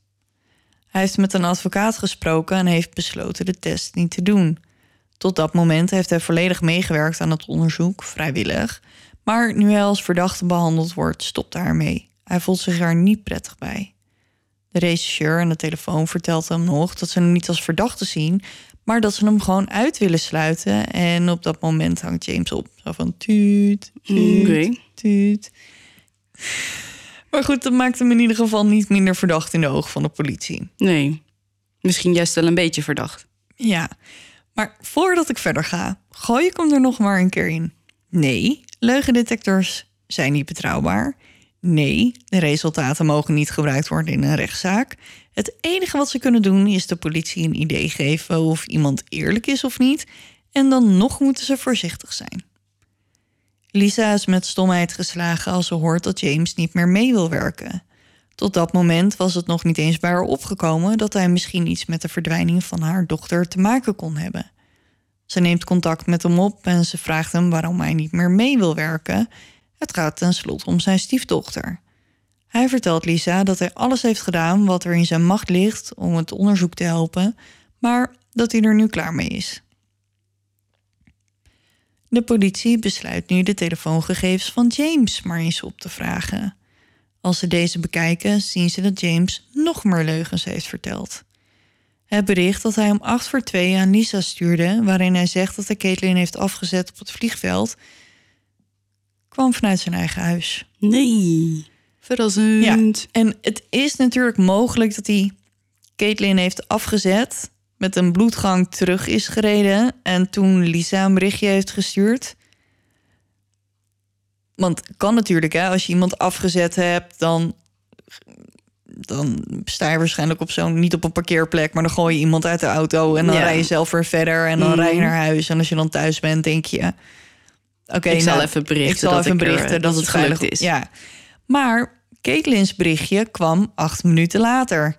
Hij heeft met een advocaat gesproken en heeft besloten de test niet te doen. Tot dat moment heeft hij volledig meegewerkt aan het onderzoek, vrijwillig. Maar nu hij als verdachte behandeld wordt, stopt hij ermee. Hij voelt zich er niet prettig bij. De regisseur aan de telefoon vertelt hem nog dat ze hem niet als verdachte zien, maar dat ze hem gewoon uit willen sluiten. En op dat moment hangt James op. Zo van tuut, tuut, Oké. tuut. Maar goed, dat maakt hem in ieder geval niet minder verdacht in de ogen van de politie. Nee. Misschien juist wel een beetje verdacht. Ja, maar voordat ik verder ga, gooi ik hem er nog maar een keer in. Nee, leugendetectors zijn niet betrouwbaar. Nee, de resultaten mogen niet gebruikt worden in een rechtszaak. Het enige wat ze kunnen doen is de politie een idee geven of iemand eerlijk is of niet. En dan nog moeten ze voorzichtig zijn. Lisa is met stomheid geslagen als ze hoort dat James niet meer mee wil werken. Tot dat moment was het nog niet eens bij haar opgekomen dat hij misschien iets met de verdwijning van haar dochter te maken kon hebben. Ze neemt contact met hem op en ze vraagt hem waarom hij niet meer mee wil werken. Het gaat tenslotte om zijn stiefdochter. Hij vertelt Lisa dat hij alles heeft gedaan wat er in zijn macht ligt om het onderzoek te helpen, maar dat hij er nu klaar mee is. De politie besluit nu de telefoongegevens van James maar eens op te vragen. Als ze deze bekijken, zien ze dat James nog meer leugens heeft verteld. Het bericht dat hij om acht voor twee aan Lisa stuurde, waarin hij zegt dat hij Caitlin heeft afgezet op het vliegveld, kwam vanuit zijn eigen huis. Nee. Verrassend. En het is natuurlijk mogelijk dat hij Caitlin heeft afgezet, met een bloedgang terug is gereden en toen Lisa een berichtje heeft gestuurd. Want kan natuurlijk, hè, als je iemand afgezet hebt, dan, dan sta je waarschijnlijk op zo'n, niet op een parkeerplek, maar dan gooi je iemand uit de auto en dan Ja. rij je zelf weer verder en dan Mhm. rij je naar huis. En als je dan thuis bent, denk je, oké, Ik zal nou, even berichten ik zal dat even ik berichten dat dat, het gelukt is. Ja, maar Caitlin's berichtje kwam acht minuten later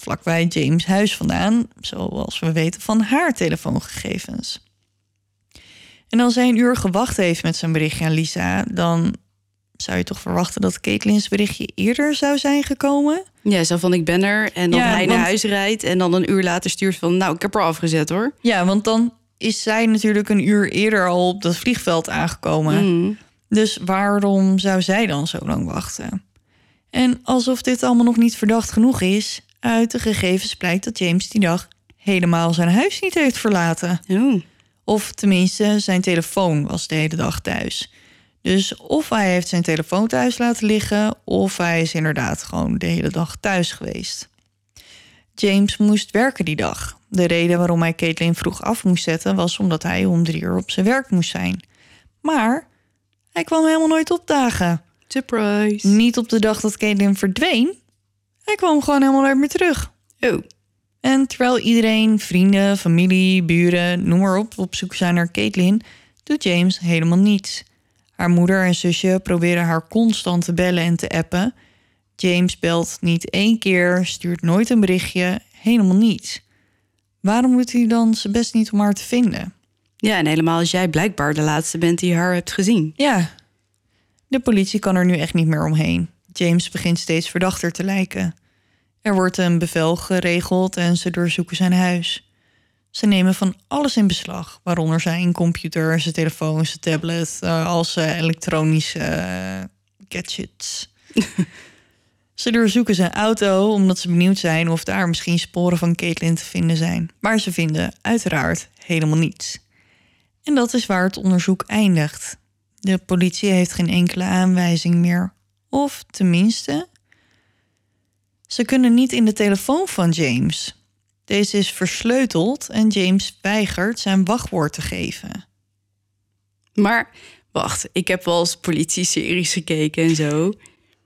vlakbij James' huis vandaan, zoals we weten van haar telefoongegevens. En als hij een uur gewacht heeft met zijn berichtje aan Lisa, dan zou je toch verwachten dat Caitlin's berichtje eerder zou zijn gekomen? Ja, zo van ik ben er. En dan Ja, hij naar huis rijdt. En dan een uur later stuurt van... Nou, ik heb er afgezet hoor. Ja, want dan is zij natuurlijk een uur eerder al op dat vliegveld aangekomen. Mm. Dus waarom zou zij dan zo lang wachten? En alsof dit allemaal nog niet verdacht genoeg is, uit de gegevens blijkt dat James die dag helemaal zijn huis niet heeft verlaten. Oh. Of tenminste, zijn telefoon was de hele dag thuis. Dus of hij heeft zijn telefoon thuis laten liggen, of hij is inderdaad gewoon de hele dag thuis geweest. James moest werken die dag. De reden waarom hij Caitlin vroeg af moest zetten was omdat hij om drie uur op zijn werk moest zijn. Maar hij kwam helemaal nooit opdagen. Surprise. Niet op de dag dat Caitlin verdween. Hij kwam gewoon helemaal nooit meer terug. Oh. En terwijl iedereen, vrienden, familie, buren, noem maar op, op zoek zijn naar Caitlin, doet James helemaal niets. Haar moeder en zusje proberen haar constant te bellen en te appen. James belt niet één keer, stuurt nooit een berichtje, helemaal niets. Waarom doet hij dan zijn best niet om haar te vinden? Ja, en helemaal als jij blijkbaar de laatste bent die haar hebt gezien. Ja, de politie kan er nu echt niet meer omheen. James begint steeds verdachter te lijken. Er wordt een bevel geregeld en ze doorzoeken zijn huis. Ze nemen van alles in beslag, waaronder zijn computer, zijn telefoon, zijn tablet, als eh, elektronische eh, gadgets. <laughs> ze doorzoeken zijn auto omdat ze benieuwd zijn of daar misschien sporen van Caitlin te vinden zijn. Maar ze vinden uiteraard helemaal niets. En dat is waar het onderzoek eindigt. De politie heeft geen enkele aanwijzing meer. Of tenminste, ze kunnen niet in de telefoon van James. Deze is versleuteld en James weigert zijn wachtwoord te geven. Maar wacht, ik heb wel eens politie-series gekeken en zo.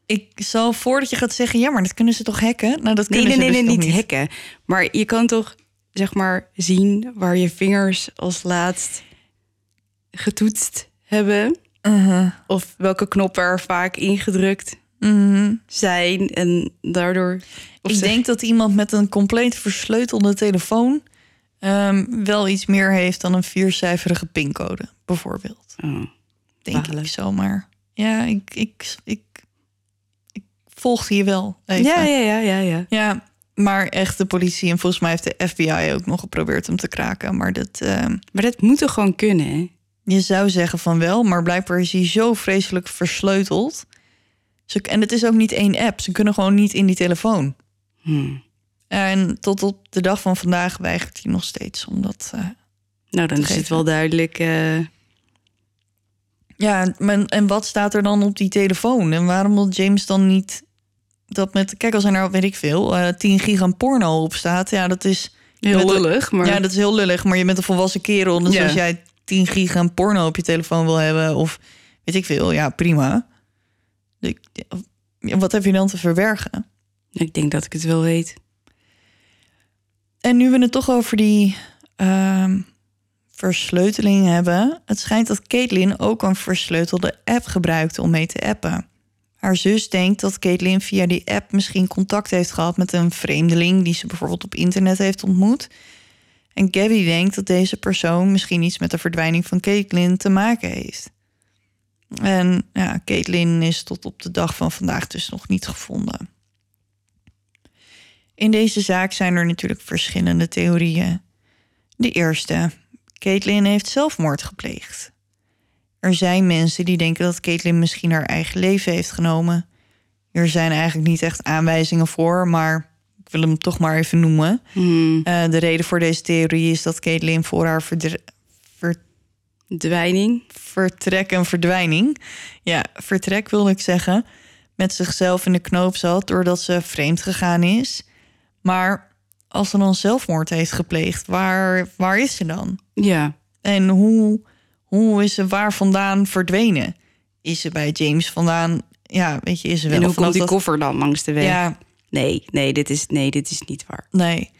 Ik zal voordat je gaat zeggen, ja, maar dat kunnen ze toch hacken? Nou, dat kunnen nee, nee, ze nee, dus niet hacken. Maar je kan toch, zeg maar, zien waar je vingers als laatst getoetst hebben. Uh-huh. Of welke knoppen er vaak ingedrukt Mhm. zijn. En daardoor... Ik zeg- denk dat iemand met een compleet versleutelde telefoon ehm, wel iets meer heeft dan een viercijferige pincode, bijvoorbeeld. Oh. Denk Balen. ik zomaar. Ja, ik, ik, ik, ik volgde je wel. Even. Ja, ja, ja, ja, ja. Ja, maar echt de politie en volgens mij heeft de FBI ook nog geprobeerd hem te kraken. Maar dat, ehm, Maar dat moet toch gewoon kunnen, hè? je zou zeggen van wel, maar blijkbaar is hij zo vreselijk versleuteld. Ze, en het is ook niet één app. Ze kunnen gewoon niet in die telefoon. Hmm. En tot op de dag van vandaag weigert hij nog steeds. Omdat, eh, Nou, dan is het wel duidelijk... eh, ja, men, en wat staat er dan op die telefoon? En waarom wil James dan niet dat met... Kijk, als er nou, weet ik veel, eh 10 gig aan porno op staat. Ja, dat is heel lullig, maar... Ja, dat is heel lullig, maar je bent een volwassen kerel. Dus Ja. als jij 10 gig aan porno op je telefoon wil hebben... of weet ik veel, ja, prima. Wat heb je dan te verbergen? Ik denk dat ik het wel weet. En nu we het toch over die ehm, versleuteling hebben... het schijnt dat Caitlin ook een versleutelde app gebruikte om mee te appen. Haar zus denkt dat Caitlin via die app misschien contact heeft gehad... met een vreemdeling die ze bijvoorbeeld op internet heeft ontmoet... En Gabby denkt dat deze persoon misschien iets met de verdwijning van Caitlin te maken heeft. En ja, Caitlin is tot op de dag van vandaag dus nog niet gevonden. In deze zaak zijn er natuurlijk verschillende theorieën. De eerste, Caitlin heeft zelfmoord gepleegd. Er zijn mensen die denken dat Caitlin misschien haar eigen leven heeft genomen. Er zijn eigenlijk niet echt aanwijzingen voor, maar ik wil hem toch maar even noemen. Hmm. Eh, de reden voor deze theorie is dat Caitlyn voor haar verdre- ver- Dwijning. vertrek en verdwijning, ja, vertrek wilde ik zeggen, met zichzelf in de knoop zat doordat ze vreemd gegaan is. Maar als ze dan zelfmoord heeft gepleegd, waar, waar is ze dan? Ja. En hoe, hoe is ze waar vandaan verdwenen? Is ze bij James vandaan? Ja, weet je, is ze wel En hoe komt die dat- koffer dan langs de weg? Ja, Nee, nee, dit is, nee, dit is niet waar. Nee.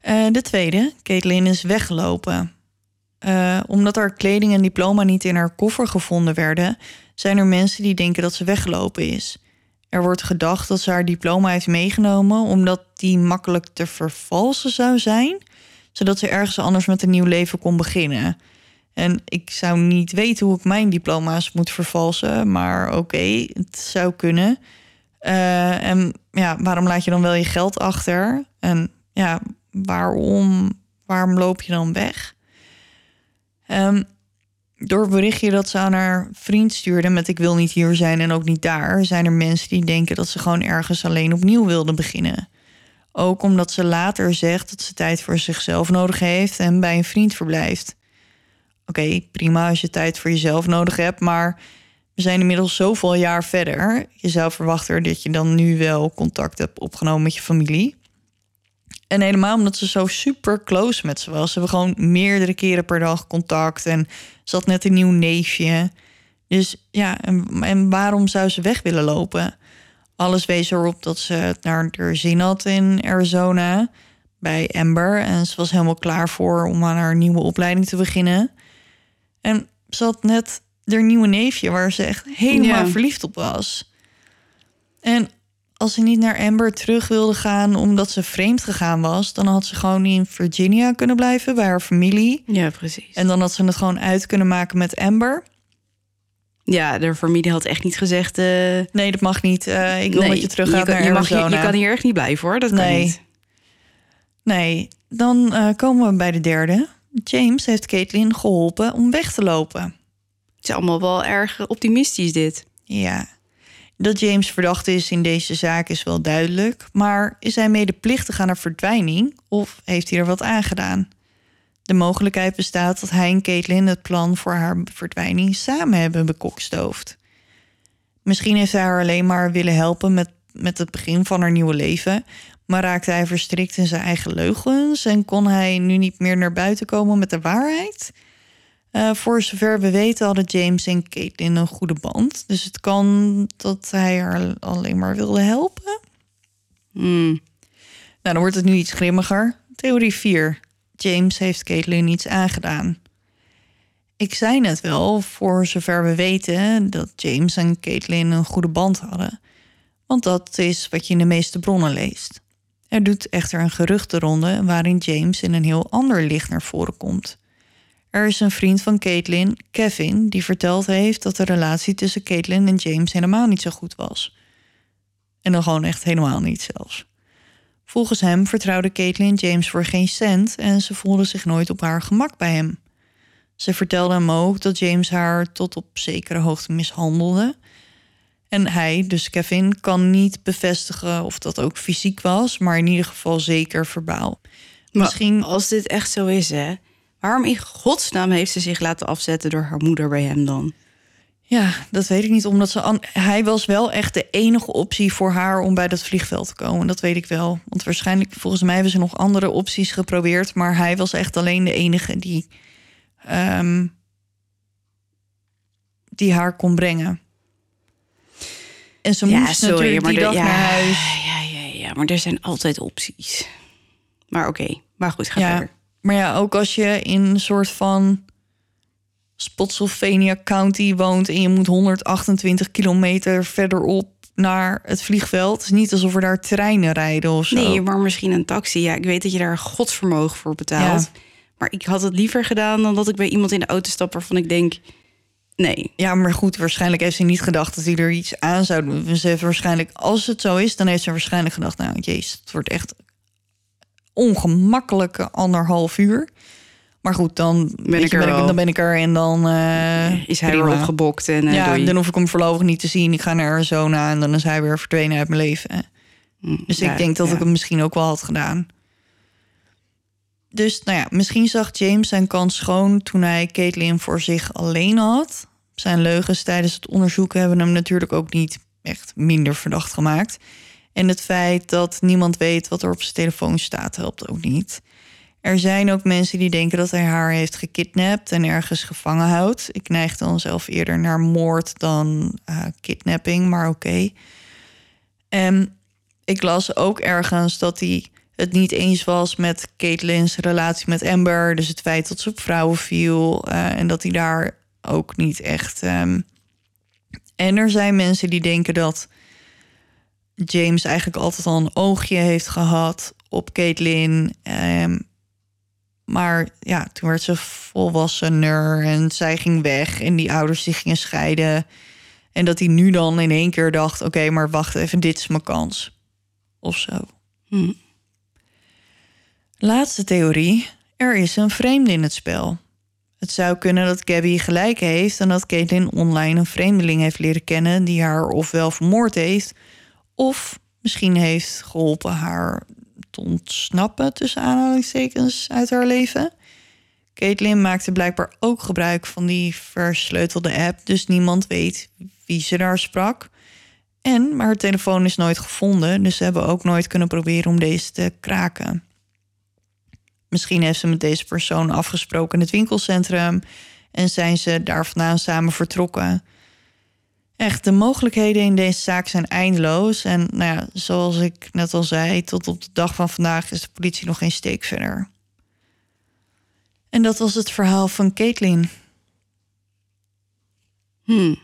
Eh, de tweede, Caitlin is weggelopen. Eh, omdat haar kleding en diploma niet in haar koffer gevonden werden, zijn er mensen die denken dat ze weggelopen is. Er wordt gedacht dat ze haar diploma heeft meegenomen omdat die makkelijk te vervalsen zou zijn, zodat ze ergens anders met een nieuw leven kon beginnen. En ik zou niet weten hoe ik mijn diploma's moet vervalsen, maar oké, het zou kunnen. Eh, en ja, waarom laat je dan wel je geld achter? En ja, waarom, waarom loop je dan weg? Ehm, door het berichtje dat ze aan haar vriend stuurde met ik wil niet hier zijn en ook niet daar, zijn er mensen die denken dat ze gewoon ergens alleen opnieuw wilde beginnen. Ook omdat ze later zegt dat ze tijd voor zichzelf nodig heeft en bij een vriend verblijft. Oké, prima als je tijd voor jezelf nodig hebt, maar we zijn inmiddels zoveel jaar verder. Je zou verwachten dat je dan nu wel contact hebt opgenomen met je familie. En helemaal omdat ze zo super close met ze was. Ze hebben gewoon meerdere keren per dag contact. En ze had net een nieuw neefje. Dus ja, en, waarom zou ze weg willen lopen? Alles wees erop dat ze het naar haar zin had in Arizona. Bij Amber. En ze was helemaal klaar voor om aan haar nieuwe opleiding te beginnen. En ze had net haar nieuwe neefje waar ze echt helemaal Ja. verliefd op was. En als ze niet naar Amber terug wilde gaan omdat ze vreemd gegaan was, dan had ze gewoon in Virginia kunnen blijven bij haar familie. Ja, precies. En dan had ze het gewoon uit kunnen maken met Amber. ja, de familie had echt niet gezegd... eh, Nee, dat mag niet. Eh, ik wil nee, dat je terug gaat naar je, mag Arizona. je kan hier echt niet blijven hoor, dat kan Nee. niet. Nee, dan eh, komen we bij de derde. James heeft Caitlin geholpen om weg te lopen. Het is allemaal wel erg optimistisch dit. Ja, dat James verdacht is in deze zaak is wel duidelijk. Maar is hij medeplichtig aan haar verdwijning of heeft hij er wat aan gedaan? De mogelijkheid bestaat dat hij en Caitlin het plan voor haar verdwijning samen hebben bekokstoofd. Misschien heeft hij haar alleen maar willen helpen met, met het begin van haar nieuwe leven. Maar raakte hij verstrikt in zijn eigen leugens en kon hij nu niet meer naar buiten komen met de waarheid? Eh, voor zover we weten hadden James en Caitlin een goede band. Dus het kan dat hij haar alleen maar wilde helpen. Hmm. Nou, dan wordt het nu iets grimmiger. Theorie 4. James heeft Caitlin iets aangedaan. Ik zei net wel, voor zover we weten, dat James en Caitlin een goede band hadden. Want dat is wat je in de meeste bronnen leest. Er doet echter een gerucht de ronde waarin James in een heel ander licht naar voren komt. Er is een vriend van Caitlin, Kevin, die verteld heeft dat de relatie tussen Caitlin en James helemaal niet zo goed was. En dan gewoon echt helemaal niet zelfs. Volgens hem vertrouwde Caitlin James voor geen cent en ze voelde zich nooit op haar gemak bij hem. Ze vertelde hem ook dat James haar tot op zekere hoogte mishandelde. En hij, dus Kevin, kan niet bevestigen of dat ook fysiek was, maar in ieder geval zeker verbaal. Maar Misschien als dit echt zo is, hè? Waarom in godsnaam heeft ze zich laten afzetten door haar moeder bij hem dan? Ja, dat weet ik niet. Omdat ze an- hij was wel echt de enige optie voor haar om bij dat vliegveld te komen. Dat weet ik wel. Want waarschijnlijk, volgens mij hebben ze nog andere opties geprobeerd. Maar hij was echt alleen de enige die, ehm, die haar kon brengen. En ze moest natuurlijk die de- dag ja, naar huis. Ja, ja, ja, maar er zijn altijd opties. Maar oké, maar goed, ga Ja, verder. maar ja, ook als je in een soort van Spotsylvania County woont en je moet 128 kilometer verderop naar het vliegveld. Het is niet alsof er daar treinen rijden of zo. Nee, maar misschien een taxi. Ja, ik weet dat je daar godsvermogen voor betaalt. Maar ik had het liever gedaan dan dat ik bij iemand in de auto stap waarvan ik denk... Nee, Ja, maar goed, waarschijnlijk heeft ze niet gedacht dat hij er iets aan zou doen. Ze heeft waarschijnlijk, als het zo is, dan heeft ze waarschijnlijk gedacht: nou, jezus, het wordt echt ongemakkelijke anderhalf uur. Maar goed, dan ben, ik er ben, ik, wel. dan ben ik er en dan eh, is hij prima. weer opgebokt en eh ja, doei. dan hoef ik hem voorlopig niet te zien. Ik ga naar Arizona en dan is hij weer verdwenen uit mijn leven. Hm, Dus ja, ik denk dat ja. ik het misschien ook wel had gedaan. Dus nou ja, misschien zag James zijn kans schoon toen hij Caitlin voor zich alleen had. Zijn leugens tijdens het onderzoek hebben hem natuurlijk ook niet echt minder verdacht gemaakt. En het feit dat niemand weet wat er op zijn telefoon staat, helpt ook niet. Er zijn ook mensen die denken dat hij haar heeft gekidnapt en ergens gevangen houdt. Ik neig dan zelf eerder naar moord dan eh, kidnapping, maar oké. En ik las ook ergens dat hij het niet eens was met Caitlin's relatie met Amber. Dus het feit dat ze op vrouwen viel. eh, en dat hij daar ook niet echt. ehm, En er zijn mensen die denken dat James eigenlijk altijd al een oogje heeft gehad op Caitlin. Ehm, maar ja, toen werd ze volwassener en zij ging weg en die ouders die gingen scheiden. En dat hij nu dan in één keer dacht: oké, maar wacht even, dit is mijn kans. Of zo. Hm. Laatste theorie. Er is een vreemde in het spel. Het zou kunnen dat Gabby gelijk heeft en dat Caitlin online een vreemdeling heeft leren kennen die haar ofwel vermoord heeft, of misschien heeft geholpen haar te ontsnappen tussen aanhalingstekens uit haar leven. Caitlin maakte blijkbaar ook gebruik van die versleutelde app, dus niemand weet wie ze daar sprak. En maar haar telefoon is nooit gevonden, dus ze hebben ook nooit kunnen proberen om deze te kraken. Misschien heeft ze met deze persoon afgesproken in het winkelcentrum en zijn ze daar vandaan samen vertrokken. Echt, de mogelijkheden in deze zaak zijn eindeloos. En nou ja, zoals ik net al zei, tot op de dag van vandaag is de politie nog geen steek verder. En dat was het verhaal van Caitlin. Hm.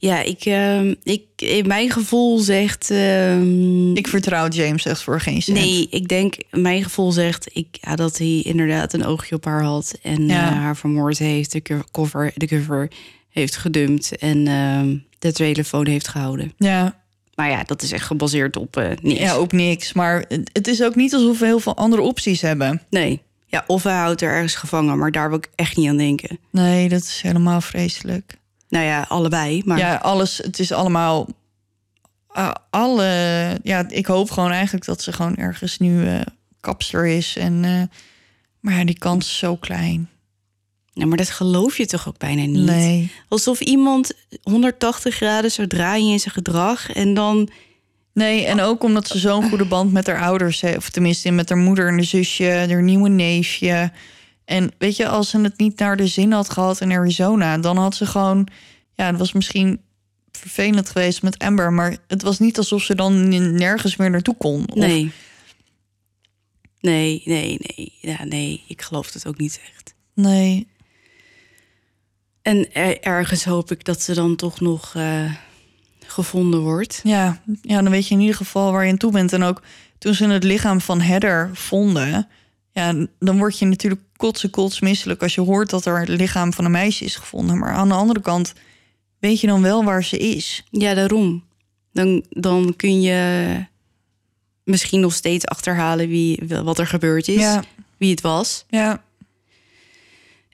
Ja, ik, ehm, ik, in mijn gevoel zegt. ehm, Ik vertrouw James echt voor geen cent. nee, ik denk, mijn gevoel zegt ik, ja, dat hij inderdaad een oogje op haar had. En Ja. eh, haar vermoord heeft, de co- cover, de cover heeft gedumpt. En ehm, de telefoon heeft gehouden. Ja, Maar ja, dat is echt gebaseerd op eh niks. ja, ook niks. Maar het het is ook niet alsof we heel veel andere opties hebben. Nee. Ja, of hij houdt er ergens gevangen, maar daar wil ik echt niet aan denken. Nee, dat is helemaal vreselijk. Nou ja, allebei. Maar Ja, alles, het is allemaal. alle. Ja, ik hoop gewoon eigenlijk dat ze gewoon ergens nu eh, kapster is. En, eh, maar ja, die kans is zo klein. Ja, maar dat geloof je toch ook bijna niet? Nee. Alsof iemand 180 graden zou draaien in zijn gedrag en dan... Nee, en ook omdat ze zo'n goede band met haar ouders heeft. Of tenminste met haar moeder en de zusje, haar nieuwe neefje. En weet je, als ze het niet naar de zin had gehad in Arizona, dan had ze gewoon. Ja, het was misschien vervelend geweest met Amber, maar het was niet alsof ze dan nergens meer naartoe kon. Of- Nee. Nee, nee, nee. Ja, nee, ik geloof het ook niet echt. Nee. En er- ergens hoop ik dat ze dan toch nog eh, gevonden wordt. Ja, ja, dan weet je in ieder geval waar je aan toe bent. En ook toen ze het lichaam van Heather vonden, ja, dan word je natuurlijk kotse kotsmisselijk als je hoort dat er het lichaam van een meisje is gevonden. Maar aan de andere kant weet je dan wel waar ze is. Ja, daarom. Dan, dan kun je misschien nog steeds achterhalen wie, wat er gebeurd is. Ja, Wie het was. ja,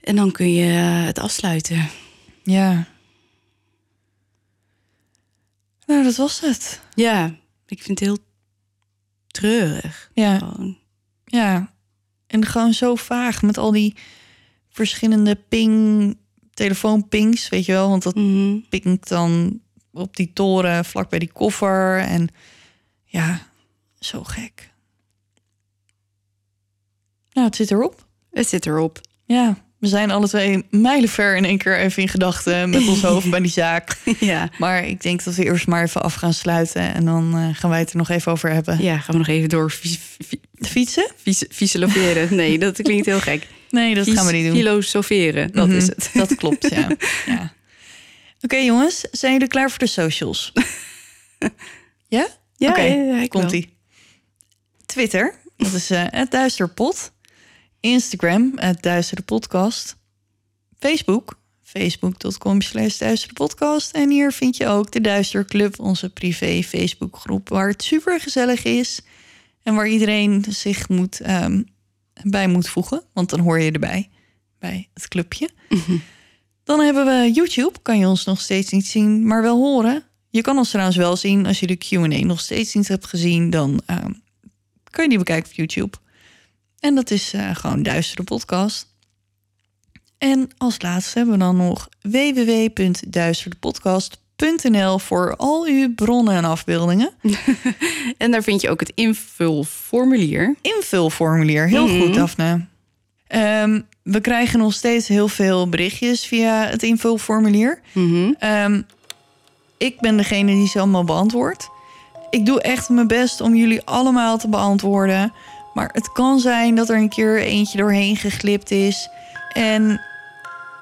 En dan kun je eh, het afsluiten. ja. Nou, dat was het. Ja, ik vind het heel treurig. Ja, Gewoon. ja. En gewoon zo vaag met al die verschillende ping, telefoonpings, weet je wel. Want dat Mhm. pinkt dan op die toren vlak bij die koffer. En ja, zo gek. Nou, het zit erop. Het zit erop. Ja, we zijn alle twee mijlenver in één keer even in gedachten met ons hoofd bij die zaak. <laughs> ja. Maar ik denk dat we eerst maar even af gaan sluiten en dan eh, gaan wij het er nog even over hebben. ja, gaan we nog even door Fietsen? fi- filosoferen. Nee, <laughs> dat klinkt heel gek. Nee, dat gaan we niet doen. Filosoferen, dat Mhm, is het. Dat klopt, ja. <laughs> ja. Oké jongens, zijn jullie klaar voor de socials? <laughs> ja? Ja, Oké, ja, ja. Komt-ie. Twitter, dat is eh, het Duisterpot. Instagram, het Duisterpodcast. Facebook, facebook.com slash duisterpodcast. En hier vind je ook de Duisterclub, onze privé Facebookgroep... waar het super gezellig is en waar iedereen zich moet, ehm, bij moet voegen. Want dan hoor je erbij, bij het clubje. Dan hebben we YouTube, kan je ons nog steeds niet zien, maar wel horen. Je kan ons trouwens wel zien als je de Q&A nog steeds niet hebt gezien, dan uh, kan je die bekijken op YouTube. En dat is uh, gewoon Duistere Podcast. En als laatste hebben we dan nog www.duisterdepodcast.nl voor al uw bronnen en afbeeldingen. <laughs> en daar vind je ook het invulformulier. Invulformulier, heel mm -hmm. goed, Daphne. Um, we krijgen nog steeds heel veel berichtjes via het invulformulier. Mm -hmm. um, ik ben degene die ze allemaal beantwoordt. Ik doe echt mijn best om jullie allemaal te beantwoorden. Maar het kan zijn dat er een keer eentje doorheen geglipt is. En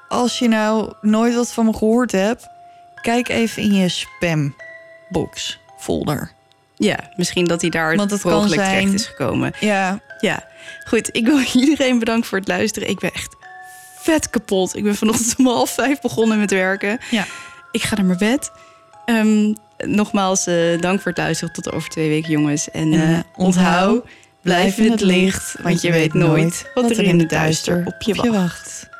als je nou nooit wat van me gehoord hebt, kijk even in je spambox folder. Ja, misschien dat hij daar Want het kan zijn, terecht is gekomen. Ja. Ja, goed. Ik wil <laughs> iedereen bedanken voor het luisteren. Ik ben echt vet kapot. Ik ben vanochtend om half vijf begonnen met werken. Ja. Ik ga naar mijn bed. Um, nogmaals, uh, dank voor het luisteren. Tot over twee weken, jongens. En uh, onthoud, blijf in het licht, want je weet nooit wat er in het duister op je wacht.